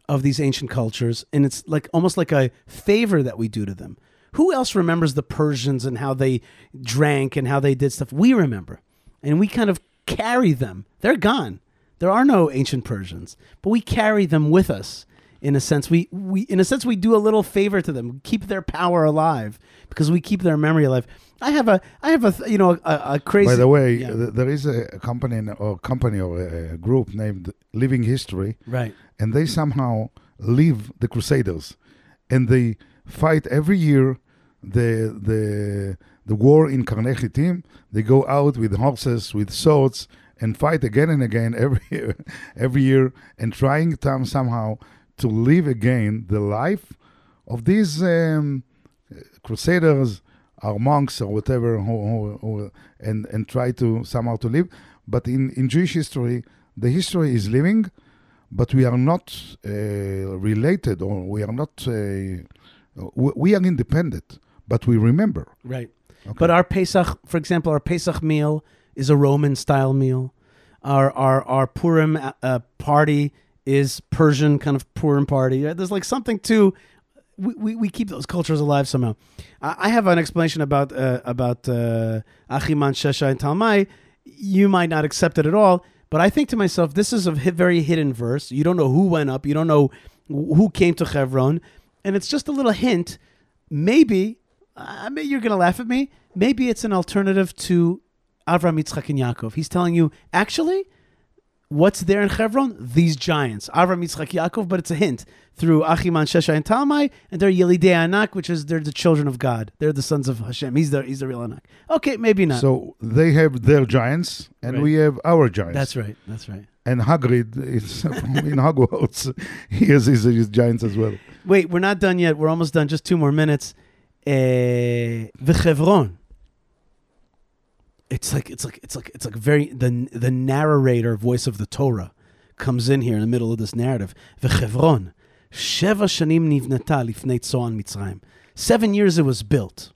of these ancient cultures, and it's like almost like a favor that we do to them. Who else remembers the Persians and how they drank and how they did stuff? We remember, and we kind of carry them. They're gone. There are no ancient Persians, but we carry them with us. In a sense, we, we in a sense we do a little favor to them, keep their power alive because we keep their memory alive. I have a I have a you know a, a crazy. By the way, Yeah. th- there is a company or company or a, group named Living History, right? and they somehow live the Crusaders, and they fight every year the the the war in Karnei Hittim. They go out with horses, with swords, and fight again and again every year, every year, and trying to, somehow to live again the life of these um, Crusaders or monks or whatever, who, who, who, and and try to somehow to live. But in in Jewish history, the history is living, but we are not uh, related or we are not. Uh, we we are independent, but we remember. Right. Okay. But our Pesach, for example, our Pesach meal is a Roman style meal. Our our our Purim uh, uh, party is Persian kind of Purim party. There's like something to we, we, keep those cultures alive somehow. I, I have an explanation about uh, about uh, Achiman, Shesha, and Talmai. You might not accept it at all, but I think to myself, this is a very hidden verse. You don't know who went up. You don't know who came to Hebron, and it's just a little hint. Maybe I mean, you're going to laugh at me. Maybe it's an alternative to Avram, Yitzchak, and Yaakov. He's telling you, actually, what's there in Hebron? These giants, Avram, Yitzchak, Yaakov, but it's a hint through Achiman, Shesha, and Talmai, and they're Yelidei Anak, which is they're the children of God. They're the sons of Hashem. He's the he's the real Anak. Okay, maybe not. So they have their giants, and Right. we have our giants. that's right. That's right. And Hagrid is in Hogwarts. He has his, his giants as well. Wait, we're not done yet. We're almost done. Just two more minutes. Eh, V'chevron. It's like it's like it's like it's like very the the narrator voice of the Torah comes in here in the middle of this narrative. V'chevron, sheva shanim nivnata lifnei tzoan Mitzrayim. Seven years it was built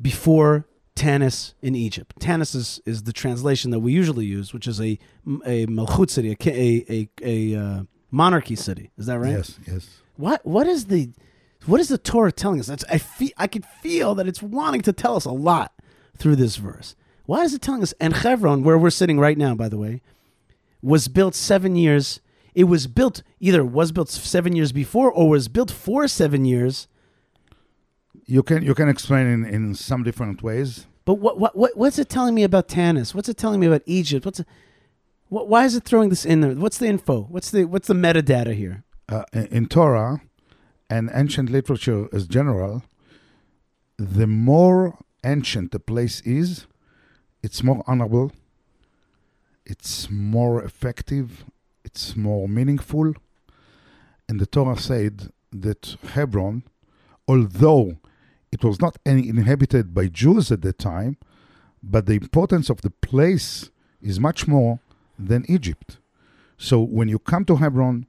before Tanis in Egypt. Tanis is, is the translation that we usually use, which is a a malchut city, a a a, a uh, monarchy city. Is that right? Yes, yes. What what is the what is the Torah telling us? That's, I feel I could feel that it's wanting to tell us a lot through this verse. Why is it telling us? And Chevron, where we're sitting right now, by the way, was built seven years. It was built either was built seven years before or was built for seven years. You can you can explain in, in some different ways. But what what what what's it telling me about Tanis? What's it telling me about Egypt? What's it, what, why is it throwing this in there? What's the info? What's the what's the metadata here? Uh, in, in Torah and ancient literature as general, the more ancient the place is, it's more honorable, it's more effective, it's more meaningful. And the Torah said that Hebron, although it was not inhabited by Jews at that time, but the importance of the place is much more than Egypt. So when you come to Hebron,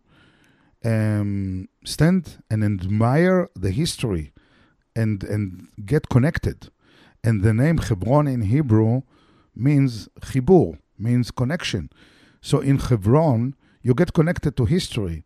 um, stand and admire the history and and get connected. And the name Hebron in Hebrew means chibur, means connection. So in Hebron, you get connected to history.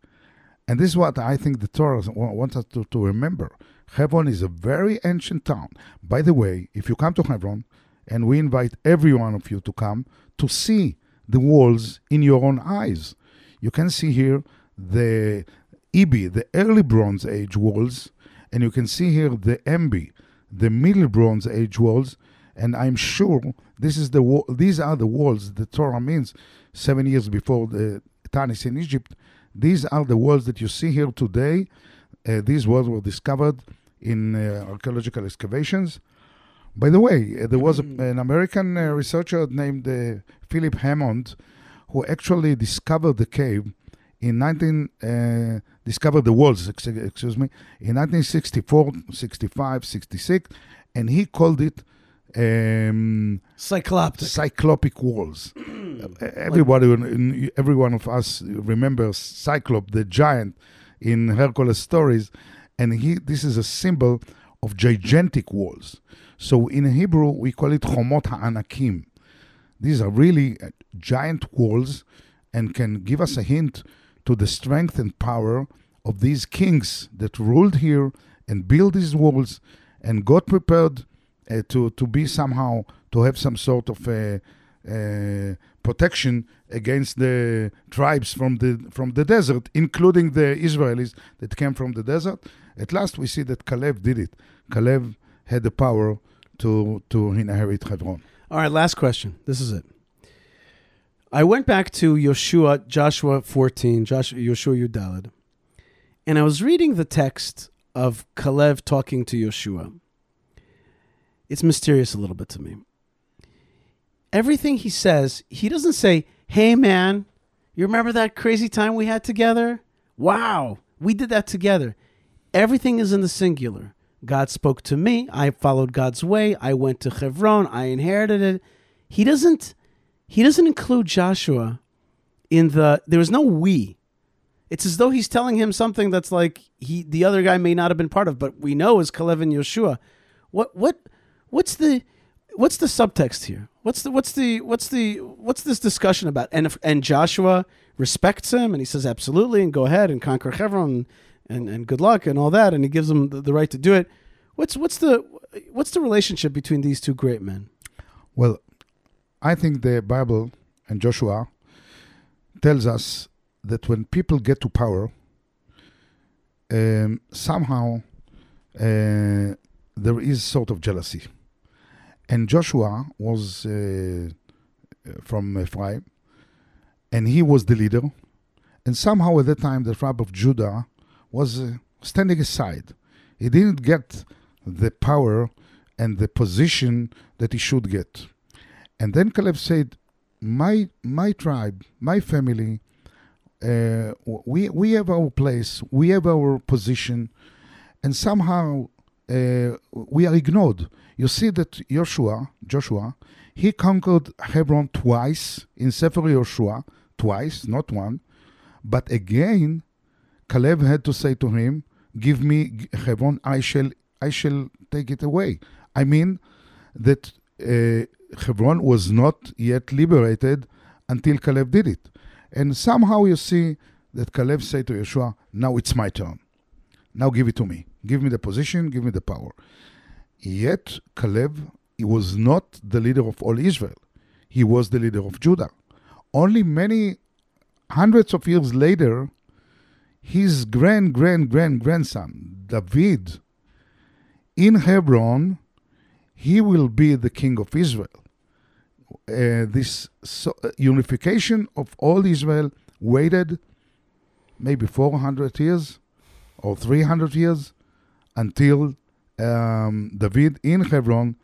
And this is what I think the Torah wants us to, to remember. Hebron is a very ancient town. By the way, if you come to Hebron, and we invite every one of you to come to see the walls in your own eyes. You can see here the EB, the early Bronze Age walls, and you can see here the MB, the Middle Bronze Age walls. And I'm sure this is the wa- these are the walls the Torah means seven years before the Tanis in Egypt. These are the walls that you see here today. Uh, these walls were discovered in uh, archaeological excavations. By the way, uh, there was a, an American uh, researcher named uh, Philip Hammond who actually discovered the cave in 19 uh, discovered the walls excuse me in 1964 65 66 and he called it um, Cycloptic. cyclopic walls. Everybody, every one of us remembers Cyclop, the giant in Hercules stories, and he. This is a symbol of gigantic walls. So in Hebrew, we call it chomot ha'anakim. These are really uh, giant walls, and can give us a hint to the strength and power of these kings that ruled here and built these walls and got prepared uh, to to be somehow to have some sort of uh, uh, protection against the tribes from the from the desert, including the Israelis that came from the desert. At last, we see that Caleb did it. Caleb had the power to to inherit Hebron. All right, last question. This is it. I went back to Yoshua, Joshua 14, Joshua, Yoshua Yudalad, and I was reading the text of Kalev talking to Yoshua. It's mysterious a little bit to me. Everything he says, he doesn't say, Hey man, you remember that crazy time we had together? Wow, we did that together. Everything is in the singular. God spoke to me. I followed God's way. I went to Hebron. I inherited it. He doesn't. He doesn't include Joshua in the. There was no we. It's as though he's telling him something that's like he the other guy may not have been part of, but we know is Kalev and Yeshua. What what what's the what's the subtext here? What's the what's the what's the what's this discussion about? And if, and Joshua respects him and he says absolutely and go ahead and conquer Hebron and, and good luck and all that and he gives him the, the right to do it. What's what's the what's the relationship between these two great men? Well, I think the Bible and Joshua tells us that when people get to power, um, somehow uh, there is sort of jealousy. And Joshua was uh, from Ephraim, and he was the leader. And somehow at that time, the tribe of Judah was uh, standing aside. He didn't get the power and the position that he should get. And then Caleb said, "My my tribe, my family, uh, we we have our place, we have our position, and somehow uh, we are ignored." You see that Joshua, Joshua, he conquered Hebron twice in Sefer Joshua, twice, not one, but again, Caleb had to say to him, "Give me Hebron, I shall I shall take it away." I mean that uh, Hebron was not yet liberated until Caleb did it. And somehow you see that Caleb said to Yeshua, Now it's my turn. Now give it to me. Give me the position, give me the power. Yet Caleb he was not the leader of all Israel, he was the leader of Judah. Only many hundreds of years later, his grand, grand, grand grandson, David, in Hebron, he will be the king of Israel. Uh, this so, uh, unification of all Israel waited maybe 400 years or 300 years until um, David in Hebron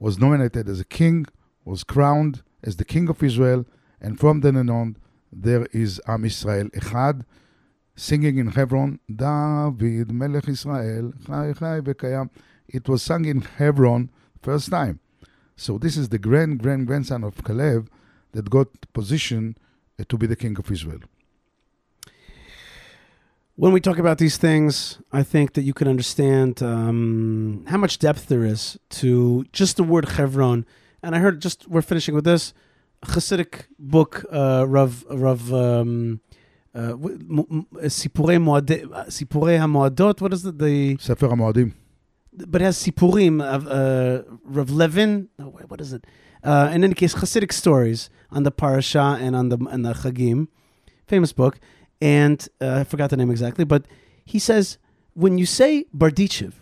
was nominated as a king, was crowned as the king of Israel, and from then on, there is Am Israel Echad, singing in Hebron, David Melech Israel, Chai Chai Vekayam. It was sung in Hebron first time. So this is the grand grand grandson of Caleb that got position uh, to be the king of Israel. When we talk about these things, I think that you can understand um, how much depth there is to just the word Chevron. And I heard just we're finishing with this Hasidic book, uh, Rav Rav um, uh, Sipure uh, Moadot. What is it? The Sefer Moadim but it has Sipurim of uh, Rav Levin. Oh, what is it? Uh, in any case, Hasidic stories on the Parasha and on the and the Chagim, famous book. And uh, I forgot the name exactly, but he says when you say Bardichev,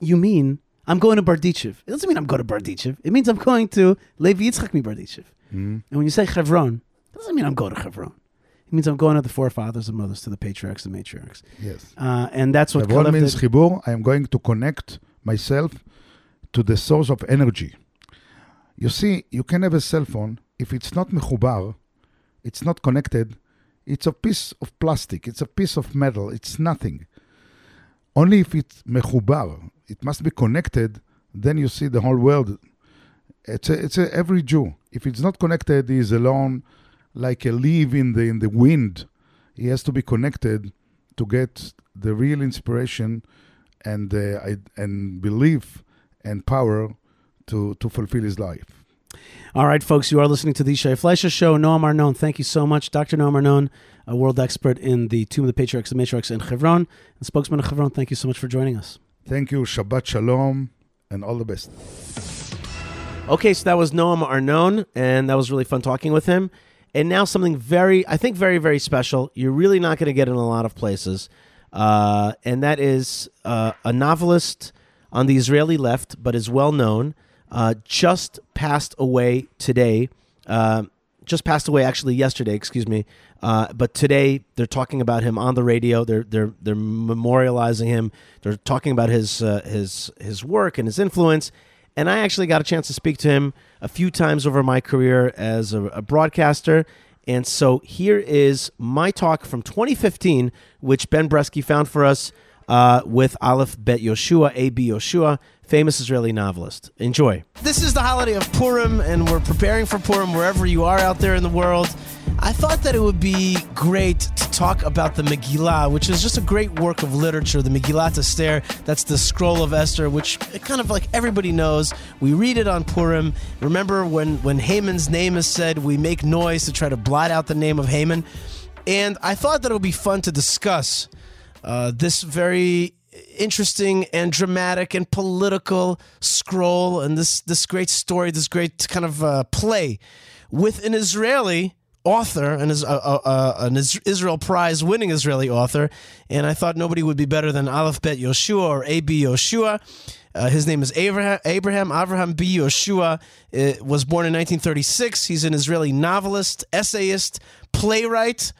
you mean I'm going to Bardichev. It doesn't mean I'm going to Bardichev. It means I'm going to Levi Yitzchak mi Bardichev. Mm-hmm. And when you say Chevron, it doesn't mean I'm going to Chevron. It means I'm going to the forefathers and mothers, to the patriarchs and matriarchs. Yes. Uh, and that's what Chibur means I am going to connect myself to the source of energy. You see, you can have a cell phone. If it's not mechubar, it's not connected, it's a piece of plastic, it's a piece of metal, it's nothing. Only if it's mechubar, it must be connected, then you see the whole world. It's, a, it's a, every Jew. If it's not connected, he's is alone, like a leaf in the in the wind. He has to be connected to get the real inspiration and uh, and belief and power to to fulfill his life. All right, folks, you are listening to the Shai Fleisher Show. Noam Arnon, thank you so much. Dr. Noam Arnon, a world expert in the Tomb of the Patriarchs and Matriarchs in Hebron, and spokesman of Hebron, thank you so much for joining us. Thank you, Shabbat Shalom, and all the best. Okay, so that was Noam Arnon, and that was really fun talking with him. And now something very, I think, very, very special. You're really not going to get in a lot of places, uh, and that is uh, a novelist on the Israeli left, but is well known. Uh, just passed away today. Uh, just passed away actually yesterday. Excuse me. Uh, but today they're talking about him on the radio. They're they're they're memorializing him. They're talking about his uh, his his work and his influence. And I actually got a chance to speak to him a few times over my career as a, a broadcaster. And so here is my talk from 2015, which Ben Bresky found for us uh, with Aleph Bet Yehoshua, A.B. Yehoshua, famous Israeli novelist. Enjoy. This is the holiday of Purim, and we're preparing for Purim wherever you are out there in the world. I thought that it would be great to talk about the Megillah, which is just a great work of literature. The Megillat Esther, that's the scroll of Esther, which kind of like everybody knows. We read it on Purim. Remember when, when Haman's name is said, we make noise to try to blot out the name of Haman. And I thought that it would be fun to discuss uh, this very interesting and dramatic and political scroll and this this great story, this great kind of uh, play with an Israeli author and is uh, uh, uh, an Israel Prize winning Israeli author. And I thought nobody would be better than Aleph Bet Yehoshua or A.B. Yehoshua. Uh, his name is Abraham, Abraham Avraham B. Yehoshua. Uh, was born in 1936. He's an Israeli novelist, essayist, playwright.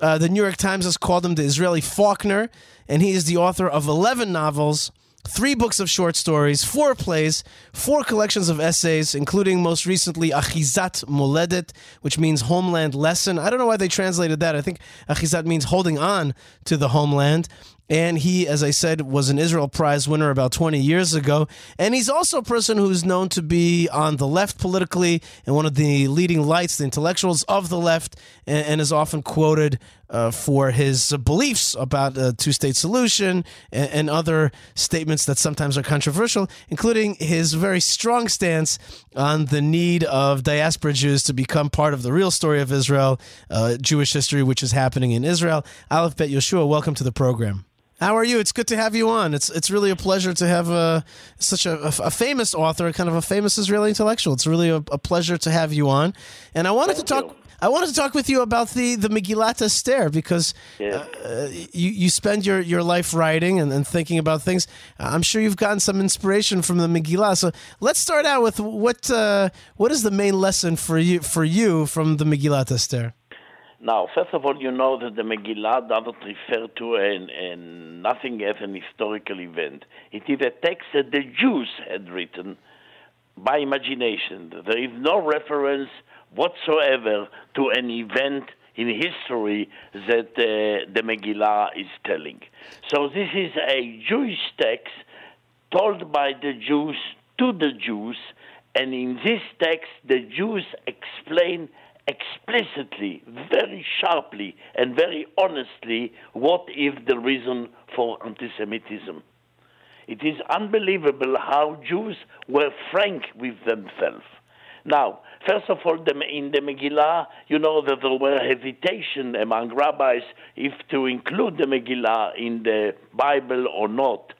Uh, the New York Times has called him the Israeli Faulkner, and he is the author of 11 novels, three books of short stories, four plays, four collections of essays, including most recently Achizat Moledet, which means homeland lesson. I don't know why they translated that. I think Achizat means holding on to the homeland. And he, as I said, was an Israel Prize winner about 20 years ago. And he's also a person who's known to be on the left politically and one of the leading lights, the intellectuals of the left, and, and is often quoted uh, for his uh, beliefs about a two state solution and, and other statements that sometimes are controversial, including his very strong stance on the need of diaspora Jews to become part of the real story of Israel, uh, Jewish history, which is happening in Israel. Aleph Bet Yehoshua, welcome to the program. How are you? It's good to have you on. It's it's really a pleasure to have a such a, a, a famous author, kind of a famous Israeli intellectual. It's really a, a pleasure to have you on. And I wanted Thank to talk. you. I wanted to talk with you about the the Megillat Esther because Yes. uh, you you spend your, your life writing and, and thinking about things. I'm sure you've gotten some inspiration from the Megillah. So let's start out with what uh, what is the main lesson for you for you from the Megillat Esther? Now, first of all, you know that the Megillah doesn't refer to an, an nothing as an historical event. It is a text that the Jews had written by imagination. There is no reference whatsoever to an event in history that uh, the Megillah is telling. So this is a Jewish text told by the Jews to the Jews, and in this text, the Jews explain explicitly, very sharply, and very honestly what is the reason for anti-Semitism. It is unbelievable how Jews were frank with themselves. Now, first of all, in the Megillah, you know that there were hesitation among rabbis if to include the Megillah in the Bible or not.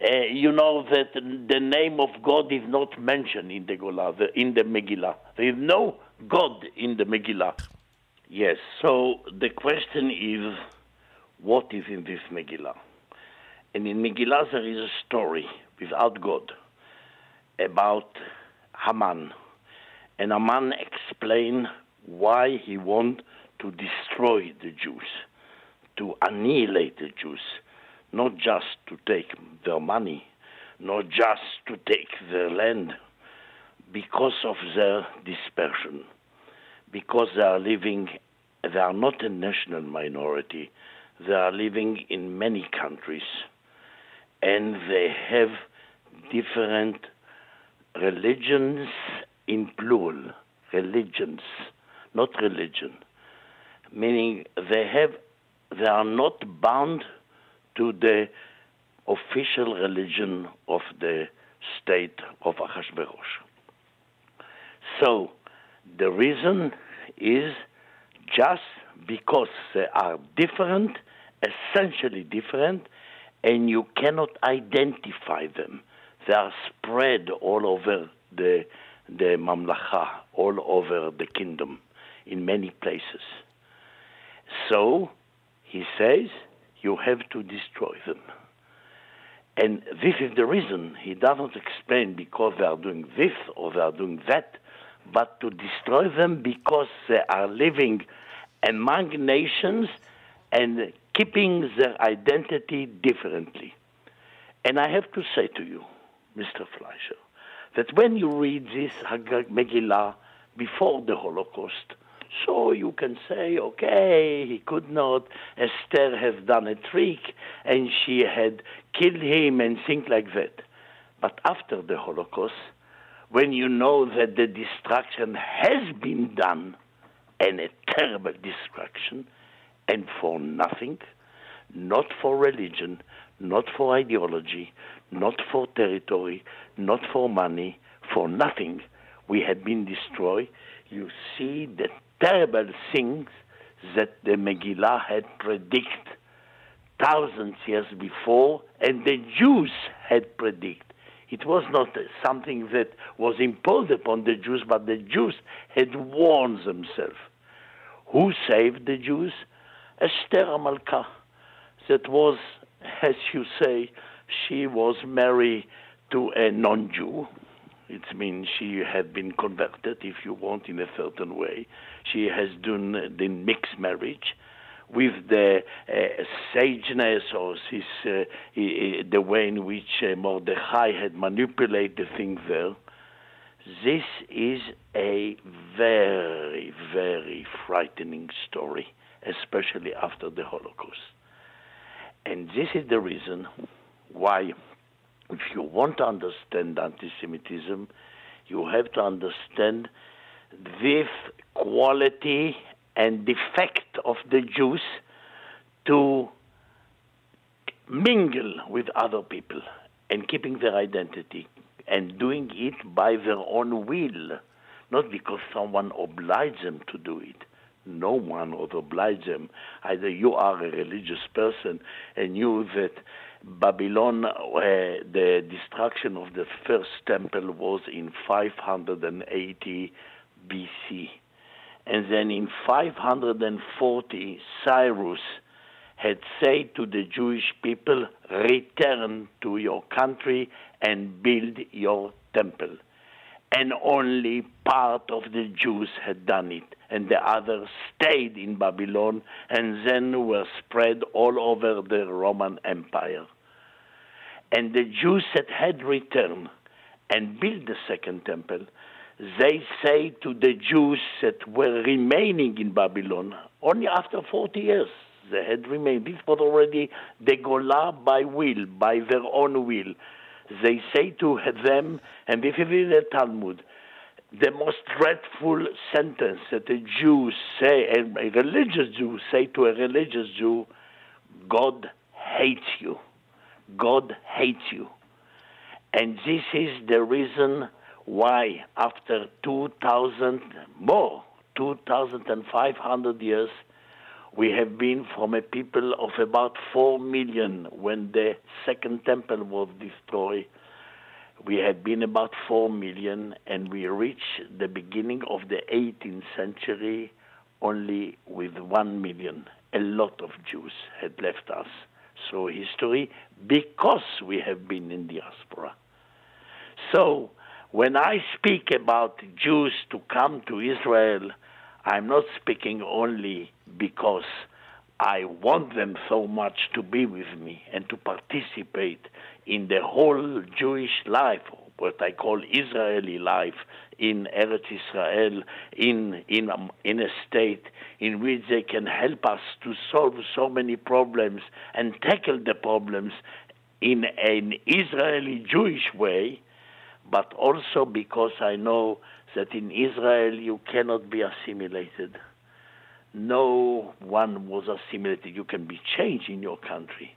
Uh, you know that the name of God is not mentioned in the, Gola, in the Megillah. There is no God in the Megillah. Yes, so the question is, what is in this Megillah? And in Megillah there is a story without God about Haman. And Haman explained why he want to destroy the Jews, to annihilate the Jews not just to take their money, not just to take their land, because of their dispersion, because they are living, they are not a national minority, they are living in many countries, and they have different religions in plural, religions, not religion, meaning they have, they are not bound to the official religion of the state of Ahasuerus. So the reason is just because they are different, essentially different, and you cannot identify them. They are spread all over the, the mamlacha, all over the kingdom, in many places. So, he says, you have to destroy them. And this is the reason he doesn't explain because they are doing this or they are doing that, but to destroy them because they are living among nations and keeping their identity differently. And I have to say to you, Mr. Fleisher, that when you read this Megillah before the Holocaust, so you can say, okay, he could not. Esther has done a trick and she had killed him and things like that. But after the Holocaust, when you know that the destruction has been done, and a terrible destruction, and for nothing, not for religion, not for ideology, not for territory, not for money, for nothing, we had been destroyed, you see the terrible things that the Megillah had predicted thousands years before, and the Jews had predicted. It was not something that was imposed upon the Jews, but the Jews had warned themselves. Who saved the Jews? Esther Amalka. That was, as you say, she was married to a non Jew, it means she had been converted, if you want, in a certain way. She has done the mixed marriage with the uh, sageness or this, uh, the way in which uh, Mordechai had manipulated the thing there. This is a very, very frightening story, especially after the Holocaust. And this is the reason why if you want to understand anti-Semitism, you have to understand this quality and defect of the Jews to mingle with other people and keeping their identity and doing it by their own will, not because someone obliged them to do it. No one would oblige them. Either you are a religious person and knew that Babylon, uh, the destruction of the first temple was in 580 BC. And then in 540, Cyrus had said to the Jewish people, Return to your country and build your temple. And only part of the Jews had done it, and the others stayed in Babylon and then were spread all over the Roman Empire. And the Jews that had returned and built the second temple, they say to the Jews that were remaining in Babylon, only after 40 years, they had remained. This was already the Golah by will, by their own will. They say to them, and this is in the Talmud, the most dreadful sentence that a Jew say, a religious Jew say to a religious Jew, God hates you. God hates you. And this is the reason why after 2,000 more, 2,500 years, we have been from a people of about 4 million when the second temple was destroyed. We had been about 4 million, and we reached the beginning of the 18th century only with 1 million. A lot of Jews had left us So, history because we have been in diaspora. So, when I speak about Jews to come to Israel, I'm not speaking only because I want them so much to be with me and to participate in the whole Jewish life, what I call Israeli life in Eretz Israel, in, in, um, in a state in which they can help us to solve so many problems and tackle the problems in an Israeli Jewish way, but also because I know that in Israel you cannot be assimilated. No one was assimilated. You can be changed in your country,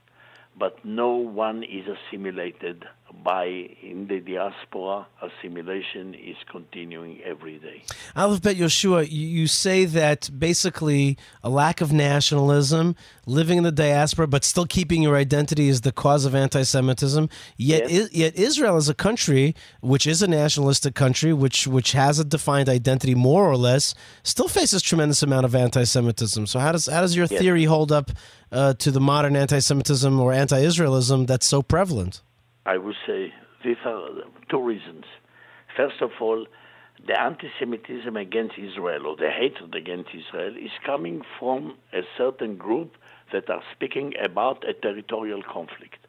but no one is assimilated by in the diaspora. Assimilation is continuing every day. Aleph Bet Yehoshua, you, say that basically a lack of nationalism, living in the diaspora, but still keeping your identity is the cause of anti-Semitism. Yet, Yes. I, yet Israel is a country which is a nationalistic country, which which has a defined identity more or less, still faces tremendous amount of anti-Semitism. So how does how does your Yes. theory hold up uh, to the modern anti-Semitism or anti-Israelism that's so prevalent? I would say these are two reasons. First of all, the anti-Semitism against Israel or the hatred against Israel is coming from a certain group that are speaking about a territorial conflict.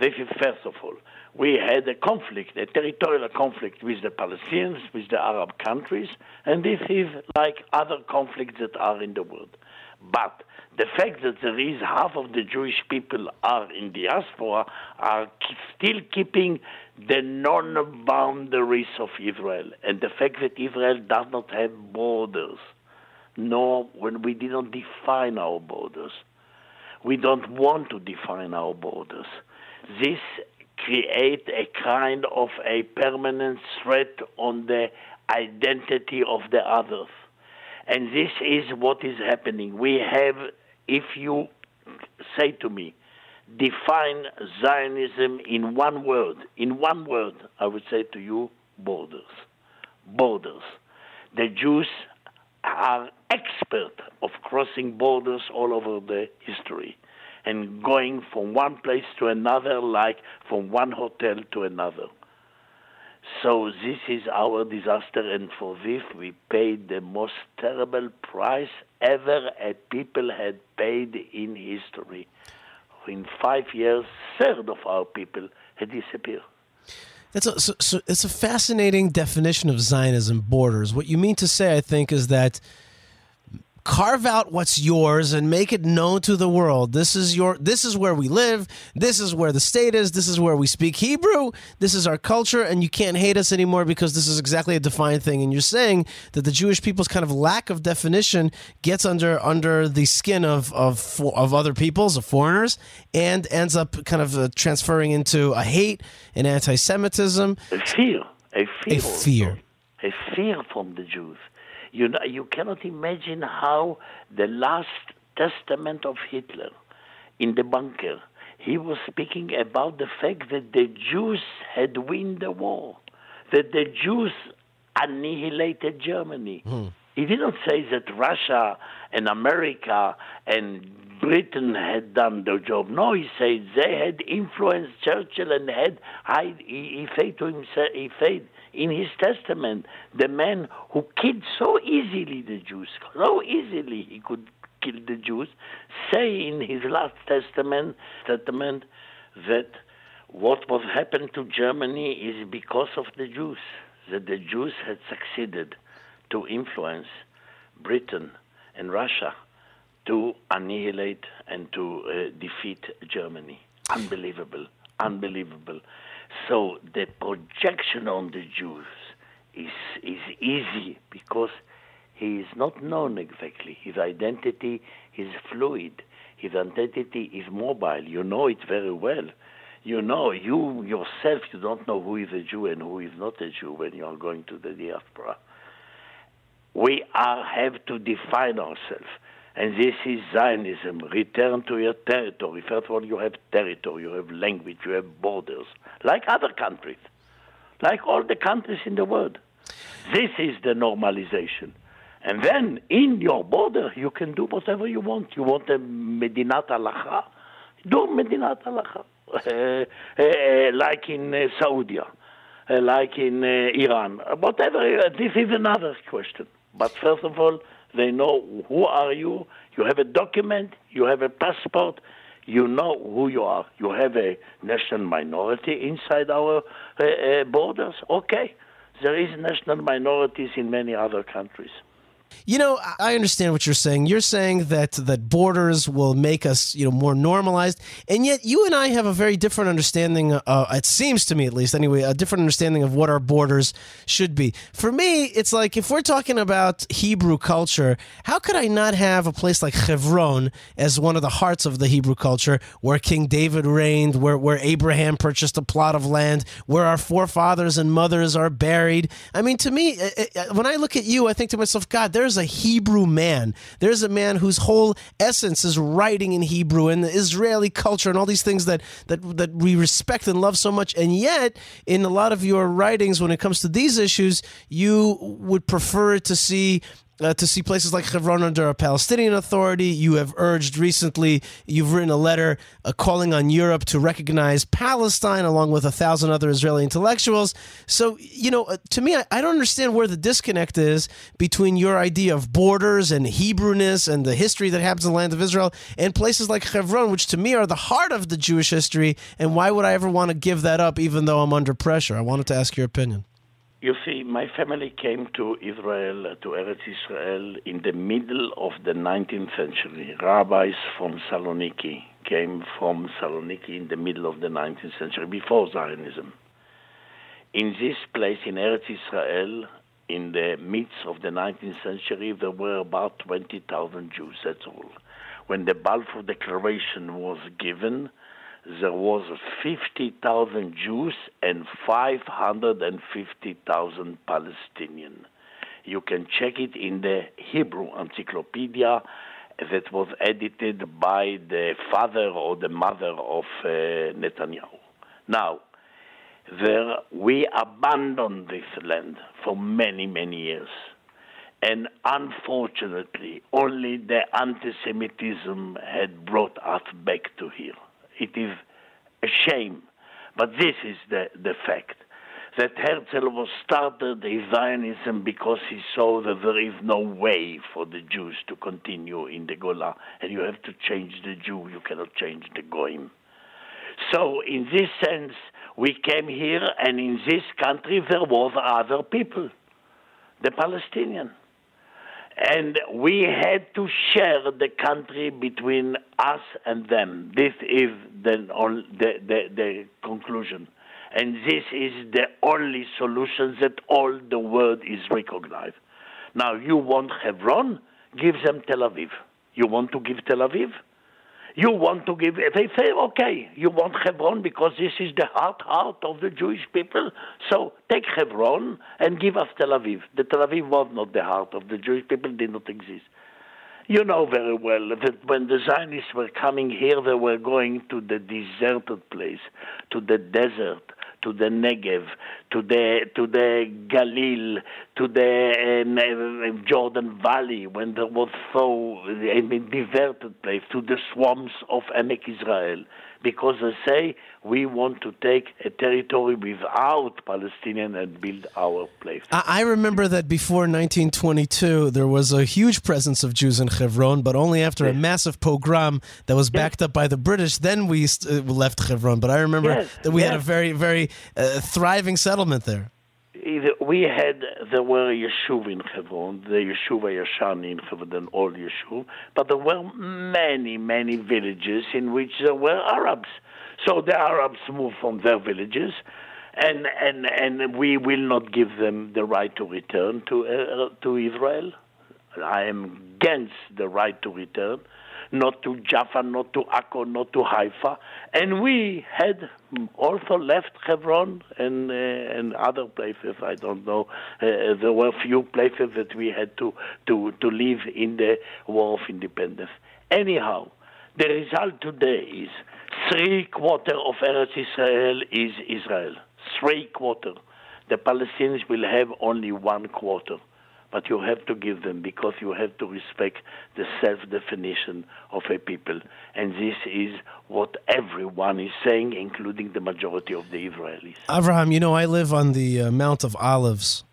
This is first of all. We had a conflict, a territorial conflict with the Palestinians, with the Arab countries, and this is like other conflicts that are in the world. But the fact that there is half of the Jewish people are in diaspora are still keeping the non-boundaries of Israel, and the fact that Israel does not have borders, nor when we did not define our borders. We don't want to define our borders. This create a kind of a permanent threat on the identity of the others. And this is what is happening. We have, if you say to me, define Zionism in one word, in one word, I would say to you, borders. Borders. The Jews are expert of crossing borders all over the history and going from one place to another like from one hotel to another. So this is our disaster, and for this we paid the most terrible price ever a people had paid in history. In five years, third of our people had disappeared. That's a, so, so it's a fascinating definition of Zionism borders. What you mean to say, I think, is that carve out what's yours and make it known to the world. This is your this is where we live. This is where the state is. This is where we speak Hebrew. This is our culture and you can't hate us anymore because this is exactly a defined thing and you're saying that the Jewish people's kind of lack of definition gets under under the skin of of of other peoples, of foreigners and ends up kind of uh, transferring into a hate and anti-Semitism. A fear, a fear, A fear. a fear from the Jews. You know, you cannot imagine how the last testament of Hitler in the bunker, he was speaking about the fact that the Jews had won the war, that the Jews annihilated Germany. Hmm. He didn't say that Russia and America and Britain had done the job. No, he said they had influenced Churchill and had I, he, he said to himself, he said in his testament, the man who killed so easily the Jews, so easily he could kill the Jews, say in his last testament, testament that what was happened to Germany is because of the Jews, that the Jews had succeeded to influence Britain and Russia to annihilate and to uh, defeat Germany. Unbelievable, unbelievable. So the projection on the Jews is is easy because he is not known exactly. His identity is fluid. His identity is mobile. You know it very well. you know, you yourself, you don't know who is a Jew and who is not a Jew when you are going to the diaspora. We are, have to define ourselves. And this is Zionism. Return to your territory. First of all, you have territory, you have language, you have borders, like other countries, like all the countries in the world. This is the normalization. And then in your border, you can do whatever you want. You want a Medinat Halacha? Do Medinat Halacha. Uh, uh, like in uh, Saudi, uh, like in uh, Iran. Whatever. This is another question. But first of all, they know who are you. You have a document. You have a passport. You know who you are. You have a national minority inside our uh, uh, borders. Okay, there is national minorities in many other countries. You know, I understand what you're saying. You're saying that that borders will make us, you know, more normalized, and yet you and I have a very different understanding. Uh, it seems to me, at least, anyway, a different understanding of what our borders should be. For me, it's like if we're talking about Hebrew culture, how could I not have a place like Hebron as one of the hearts of the Hebrew culture, where King David reigned, where where Abraham purchased a plot of land, where our forefathers and mothers are buried? I mean, to me, when I look at you, I think to myself, God, there's a Hebrew man. There's a man whose whole essence is writing in Hebrew and the Israeli culture and all these things that that that we respect and love so much. And yet, in a lot of your writings, when it comes to these issues, you would prefer to see uh, to see places like Hebron under a Palestinian Authority. You have urged recently, you've written a letter uh, calling on Europe to recognize Palestine along with a thousand other Israeli intellectuals. So, you know, uh, to me, I, I, don't understand where the disconnect is between your idea of borders and Hebrewness and the history that happens in the land of Israel and places like Hebron, which to me are the heart of the Jewish history. And why would I ever want to give that up even though I'm under pressure? I wanted to ask your opinion. You see, my family came to Israel, uh, to Eretz Israel, in the middle of the 19th century. Rabbis from Saloniki came from Saloniki in the middle of the 19th century, before Zionism. In this place, in Eretz Israel, in the midst of the 19th century, there were about 20,000 Jews, that's all. When the Balfour Declaration was given, there was 50,000 Jews and 550,000 Palestinians. You can check it in the Hebrew Encyclopedia that was edited by the father or the mother of uh, Netanyahu. Now, there we abandoned this land for many, many years. And unfortunately, only the anti Semitism had brought us back to here. It is a shame, but this is the, the fact that Herzl was started in Zionism because he saw that there is no way for the Jews to continue in the Gola, and you have to change the Jew, you cannot change the Goyim. So, in this sense, we came here, and in this country there was other people, the Palestinian and we had to share the country between us and them. This is the, the, the, the, conclusion. And this is the only solution that all the world is recognized. Now, you want Hebron? Give them Tel Aviv. You want to give Tel Aviv? You want to give, they say, okay, you want Hebron because this is the heart, heart of the Jewish people. So take Hebron and give us Tel Aviv. The Tel Aviv was not the heart of the Jewish people, did not exist. You know very well that when the Zionists were coming here, they were going to the deserted place, to the desert, to the Negev, to the to the Galil, to the uh, Jordan Valley, when there was so I mean deserted place, to the swamps of Emek Israel, because they say we want to take a territory without Palestinian and build our place. I remember that before 1922, there was a huge presence of Jews in Hebron, but only after yes. a massive pogrom that was backed yes. up by the British, then we uh, left Hebron. But I remember yes. that we had a very, very uh, thriving settlement there. We had, there were yeshuv in Hebron, the yeshuv Yashan in Hebron, an old yeshuv, but there were many, many villages in which there were Arabs. So the Arabs moved from their villages, and and and we will not give them the right to return to uh, to Israel. I am against the right to return. Not to Jaffa, not to Akko, not to Haifa. And we had also left Hebron and, uh, and other places, I don't know. Uh, there were few places that we had to, to, to live in the War of Independence. Anyhow, the result today is three quarter of Eretz Israel is Israel. Three quarter. The Palestinians will have only one quarter but you have to give them because you have to respect the self definition of a people. And this is what everyone is saying, including the majority of the Israelis. Avraham, you know, I live on the uh, Mount of Olives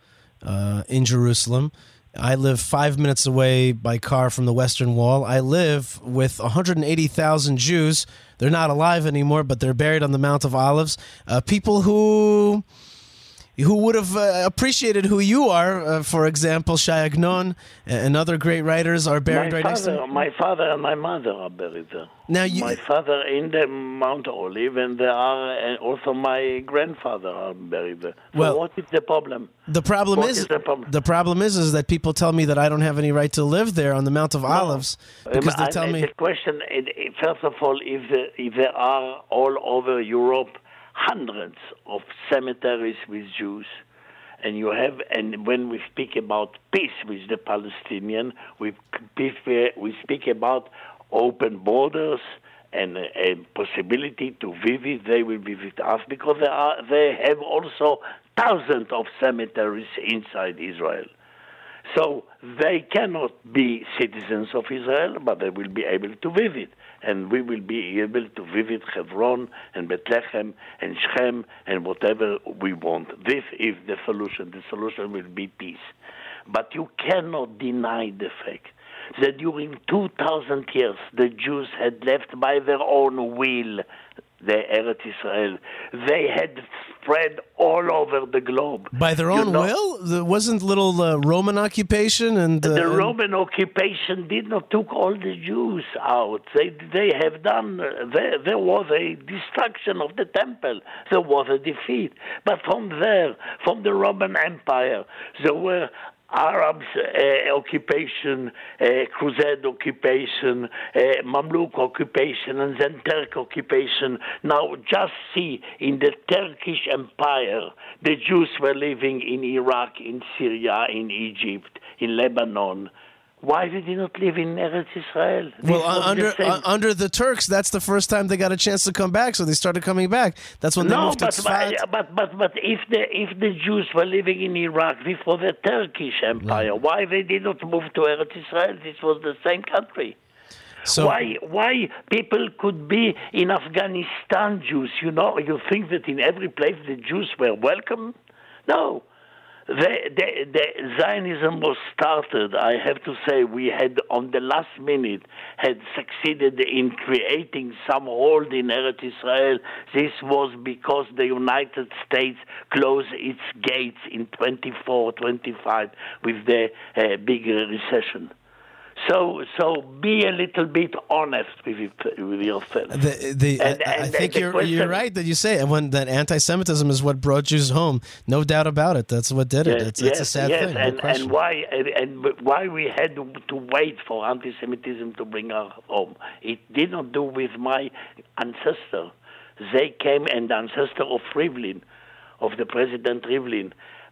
uh, in Jerusalem. I live five minutes away by car from the Western Wall. I live with 180,000 Jews. They're not alive anymore, but they're buried on the Mount of Olives. Uh, people who who would have uh, appreciated who you are. Uh, for example, Shai Agnon and other great writers are buried my right father, next to you. My father and my mother are buried there. Now you, my father in the Mount Olive, and there are also my grandfather are buried there. So Well- what is the problem? the problem is is the problem? the problem is is that people tell me that I don't have any right to live there on the Mount of Olives because Um, they tell I- me The question, first of all, if, the, if there are all over Europe hundreds of cemeteries with Jews, and you have, and when we speak about peace with the Palestinian, we we speak about open borders and a, possibility to visit. They will visit us because there are, they have also thousands of cemeteries inside Israel. So they cannot be citizens of Israel, but they will be able to visit. And we will be able to visit Hebron and Bethlehem and Shechem and whatever we want. This is the solution. The solution will be peace. But you cannot deny the fact that during 2,000 years the Jews had left by their own will the Eretz Israel. They had spread all over the globe. by their You own know- will. There wasn't little uh, Roman occupation and uh, The Roman occupation did not took all the Jews out. They they have done. There, there was a destruction of the temple. There was a defeat. But from there, from the Roman Empire, there were Arabs uh, occupation, uh, Crusade occupation, uh, Mamluk occupation, and then Turk occupation. Now, just see in the Turkish Empire, the Jews were living in Iraq, in Syria, in Egypt, in Lebanon. Why did they not live in Eretz Israel? This Well, uh, the under uh, under the Turks, that's the first time they got a chance to come back, so they started coming back. That's when they no, moved to but, Tzfat. but but but but if the if the Jews were living in Iraq, before the Turkish empire. Why they did not move to Eretz Israel? This was the same country. so why why people could be in Afghanistan Jews? You know, you think that in every place the Jews were welcome? No. The, Zionism was started. I have to say, we had on the last minute had succeeded in creating some hold in Eretz Israel. This was because the United States closed its gates in 24, 25 with the uh, big recession. So, so be a little bit honest with, it, with yourself. the, the, And- I, I think the you're question- you're right that you say when that anti-Semitism is what brought Jews home. No doubt about it. That's what did it. it's, it's a sad yes, thing. and, question. and why and, and why we had to wait for anti-Semitism to bring us home? It did not do with my ancestor. They came and the ancestor of Rivlin, of the President Rivlin.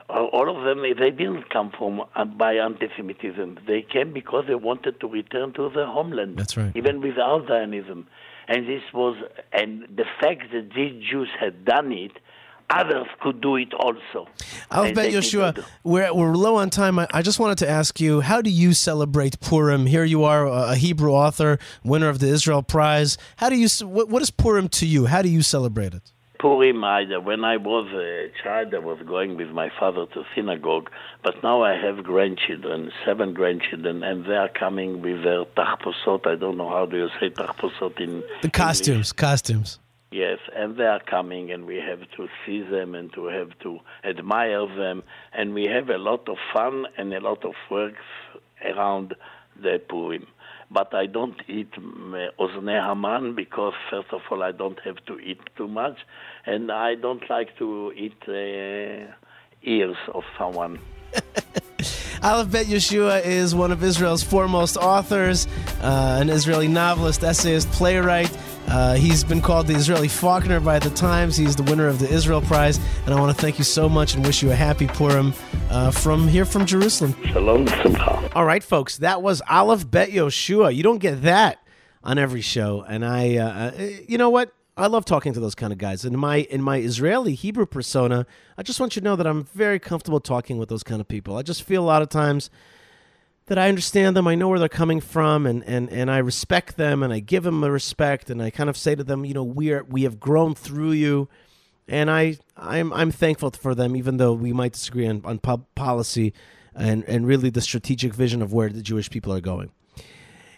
Uh, All of them, they didn't come from uh, by anti-Semitism. They came because they wanted to return to their homeland. That's right. Even without Zionism, and this was, and the fact that these Jews had done it, others could do it also. Aleph Bet Yehoshua, we're, we're low on time. I, I just wanted to ask you, how do you celebrate Purim? Here you are, a, a Hebrew author, winner of the Israel Prize. How do you? What, what is Purim to you? How do you celebrate it? Purim, I, when I was a child, I was going with my father to synagogue, but now I have grandchildren, seven grandchildren, and they are coming with their tachposot. I don't know how do you say tachposot in The English. costumes, costumes. Yes, and they are coming, and we have to see them and to have to admire them, and we have a lot of fun and a lot of works around the Purim. But I don't eat mm, Oznei Haman because, first of all, I don't have to eat too much, and I don't like to eat uh, ears of someone. Aleph Bet Yehoshua is one of Israel's foremost authors, uh, an Israeli novelist, essayist, playwright. Uh, he's been called the Israeli Faulkner by the Times. He's the winner of the Israel Prize, and I want to thank you so much and wish you a happy Purim uh, from here from Jerusalem. Shalom Simcha. All right, folks, that was Aleph Bet Yehoshua. You don't get that on every show, and I, uh, uh, you know what? I love talking to those kind of guys. In my in my Israeli Hebrew persona, I just want you to know that I'm very comfortable talking with those kind of people. I just feel a lot of times that I understand them, I know where they're coming from, and and and I respect them, and I give them the respect, and I kind of say to them, you know, we are we have grown through you, and I I'm I'm thankful for them, even though we might disagree on on policy, and and really the strategic vision of where the Jewish people are going.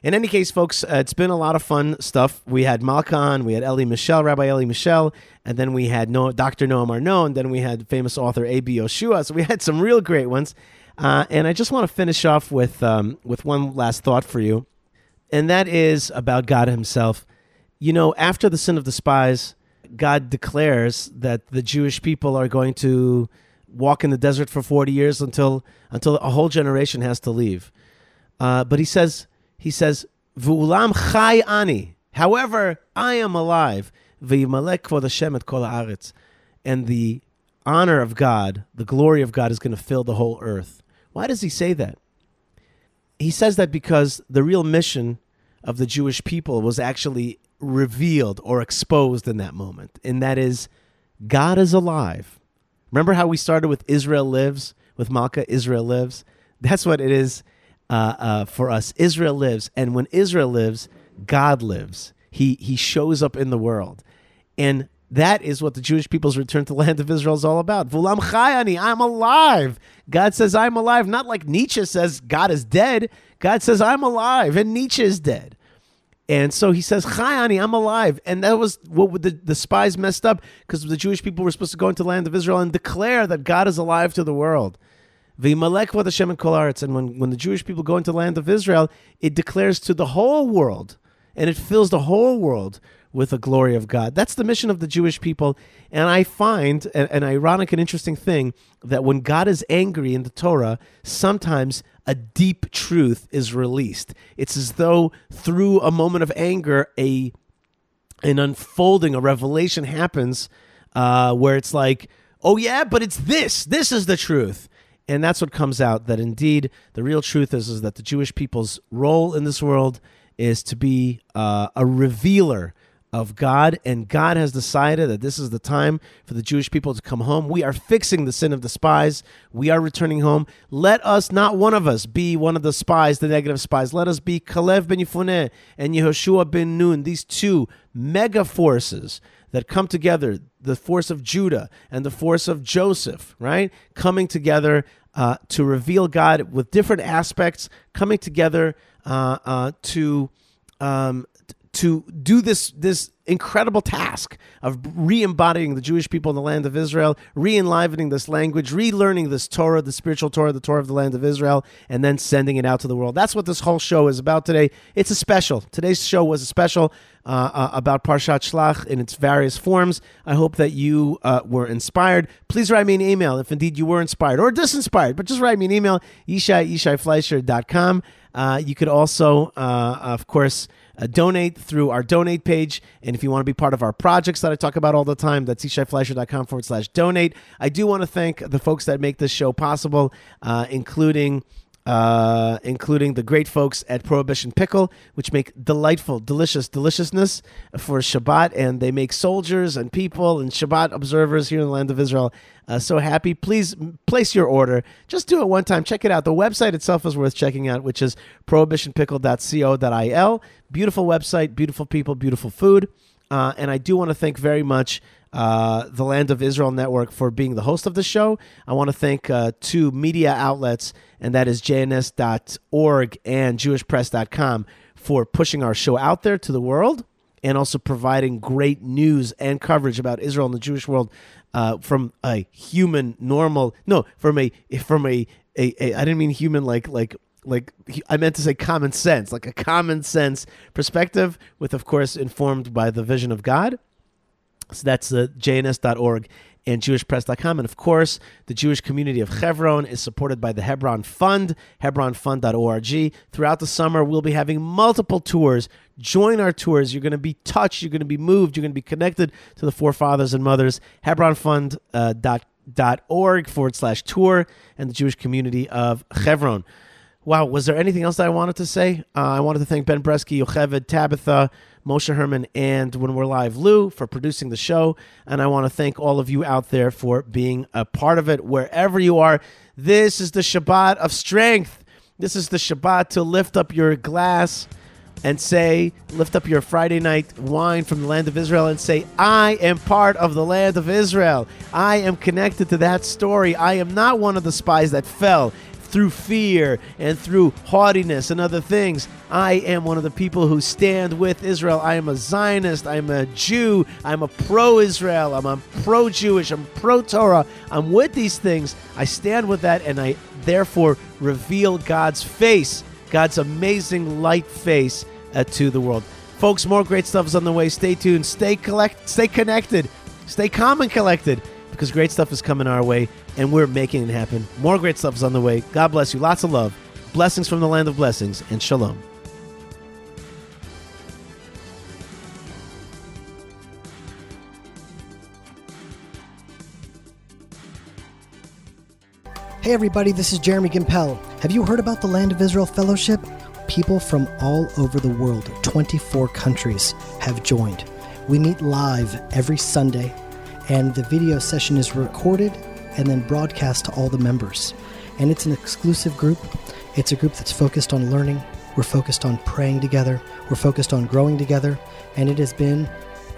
In any case, folks, uh, it's been a lot of fun stuff. We had Malkah on, we had Elie Mischel, Rabbi Elie Mischel, and then we had no- Dr. Noam Arnon, and then we had famous author A.B. Yehoshua. So we had some real great ones. Uh, and I just want to finish off with um, with one last thought for you, and that is about God Himself. You know, after the sin of the spies, God declares that the Jewish people are going to walk in the desert for forty years until until a whole generation has to leave. Uh, but He says He says V'ulam chai ani. However, I am alive. V'yimalek kvod Hashem et kol haaretz. And the honor of God, the glory of God, is going to fill the whole earth. Why does he say that? He says that because the real mission of the Jewish people was actually revealed or exposed in that moment, and that is God is alive. Remember how we started with Israel lives, with Malkah, Israel lives? That's what it is uh, uh, for us. Israel lives, and when Israel lives, God lives. He, he shows up in the world. And that is what the Jewish people's return to the land of Israel is all about. Vulam chayani, I'm alive. God says I'm alive. Not like Nietzsche says God is dead. God says I'm alive, and Nietzsche is dead. And so he says, Chayani, I'm alive. And that was what the, the spies messed up because the Jewish people were supposed to go into the land of Israel and declare that God is alive to the world. V'yimalek v'od Hashem and kol. And when, when the Jewish people go into the land of Israel, it declares to the whole world and it fills the whole world with the glory of God. That's the mission of the Jewish people. And I find an, an ironic and interesting thing that when God is angry in the Torah, sometimes a deep truth is released. It's as though through a moment of anger, a an unfolding, a revelation happens uh, where it's like, oh yeah, but it's this. This is the truth. And that's what comes out that indeed the real truth is, is that the Jewish people's role in this world is to be uh, a revealer of God, and God has decided that this is the time for the Jewish people to come home. We are fixing the sin of the spies. We are returning home. Let us, not one of us, be one of the spies, the negative spies. Let us be Kalev ben Yefuneh and Yehoshua ben Nun, these two mega forces that come together, the force of Judah and the force of Joseph, right? Coming together uh, to reveal God with different aspects, coming together uh, uh, to um, to do this this incredible task of re-embodying the Jewish people in the land of Israel, re-enlivening this language, relearning this Torah, the spiritual Torah, the Torah of the land of Israel, and then sending it out to the world. That's what this whole show is about today. It's a special. Today's show was a special uh, uh, about Parshat Shlach in its various forms. I hope that you uh, were inspired. Please write me an email if indeed you were inspired or disinspired, but just write me an email, yishai, yishaifleisher.com. Uh, you could also, uh, of course, uh, donate through our donate page. And if you want to be part of our projects that I talk about all the time, that's yishaifleisher.com forward slash donate. I do want to thank the folks that make this show possible, uh, including. Uh, including the great folks at Prohibition Pickle, which make delightful, delicious deliciousness for Shabbat, and they make soldiers and people and Shabbat observers here in the land of Israel uh, so happy. Please place your order. Just do it one time. Check it out. The website itself is worth checking out, which is prohibitionpickle.co.il. Beautiful website, beautiful people, beautiful food. Uh, and I do want to thank very much uh, the Land of Israel Network for being the host of the show. I want to thank uh, two media outlets, and that is jns.org and jewishpress.com for pushing our show out there to the world and also providing great news and coverage about Israel and the Jewish world uh, from a human, normal, no, from a from a, a, a I didn't mean human like like like I meant to say common sense, like a common sense perspective, with of course informed by the vision of God. So that's uh, jns.org and jewishpress.com. And of course, the Jewish community of Hebron is supported by the Hebron Fund, hebronfund.org. Throughout the summer, we'll be having multiple tours. Join our tours. You're going to be touched. You're going to be moved. You're going to be connected to the forefathers and mothers. Hebronfund.org forward slash tour and the Jewish community of Hebron. Wow, was there anything else that I wanted to say? Uh, I wanted to thank Ben Bresky, Yocheved, Tabitha, Moshe Herman, and When We're Live Lou for producing the show. And I want to thank all of you out there for being a part of it wherever you are. This is the Shabbat of strength. This is the Shabbat to lift up your glass and say, lift up your Friday night wine from the land of Israel and say, I am part of the land of Israel. I am connected to that story. I am not one of the spies that fell through fear and through haughtiness and other things. I am one of the people who stand with Israel. I am a Zionist. I'm a Jew. I'm a pro Israel. I'm a pro Jewish. I'm pro Torah. I'm with these things. I stand with that and I therefore reveal God's face, God's amazing light face uh, to the world. Folks, more great stuff is on the way. Stay tuned. Stay collect. Stay connected. Stay calm and collected because great stuff is coming our way and we're making it happen. More great stuff is on the way. God bless you. Lots of love. Blessings from the land of blessings and shalom. Hey everybody, this is Jeremy Gimpel. Have you heard about the Land of Israel Fellowship? People from all over the world, 24 countries, have joined. We meet live every Sunday, and the video session is recorded and then broadcast to all the members. And it's an exclusive group. It's a group that's focused on learning. We're focused on praying together. We're focused on growing together. And it has been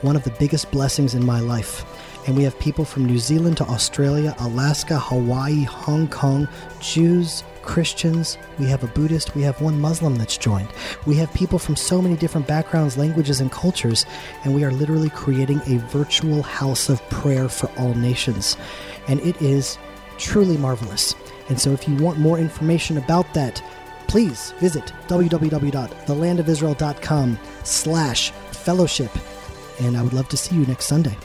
one of the biggest blessings in my life. And we have people from New Zealand to Australia, Alaska, Hawaii, Hong Kong, Jews, Christians, we have a Buddhist, we have one Muslim that's joined. We have people from so many different backgrounds, languages, and cultures, and we are literally creating a virtual house of prayer for all nations. And it is truly marvelous. And so if you want more information about that, please visit www.thelandofisrael.com slash fellowship. And I would love to see you next Sunday.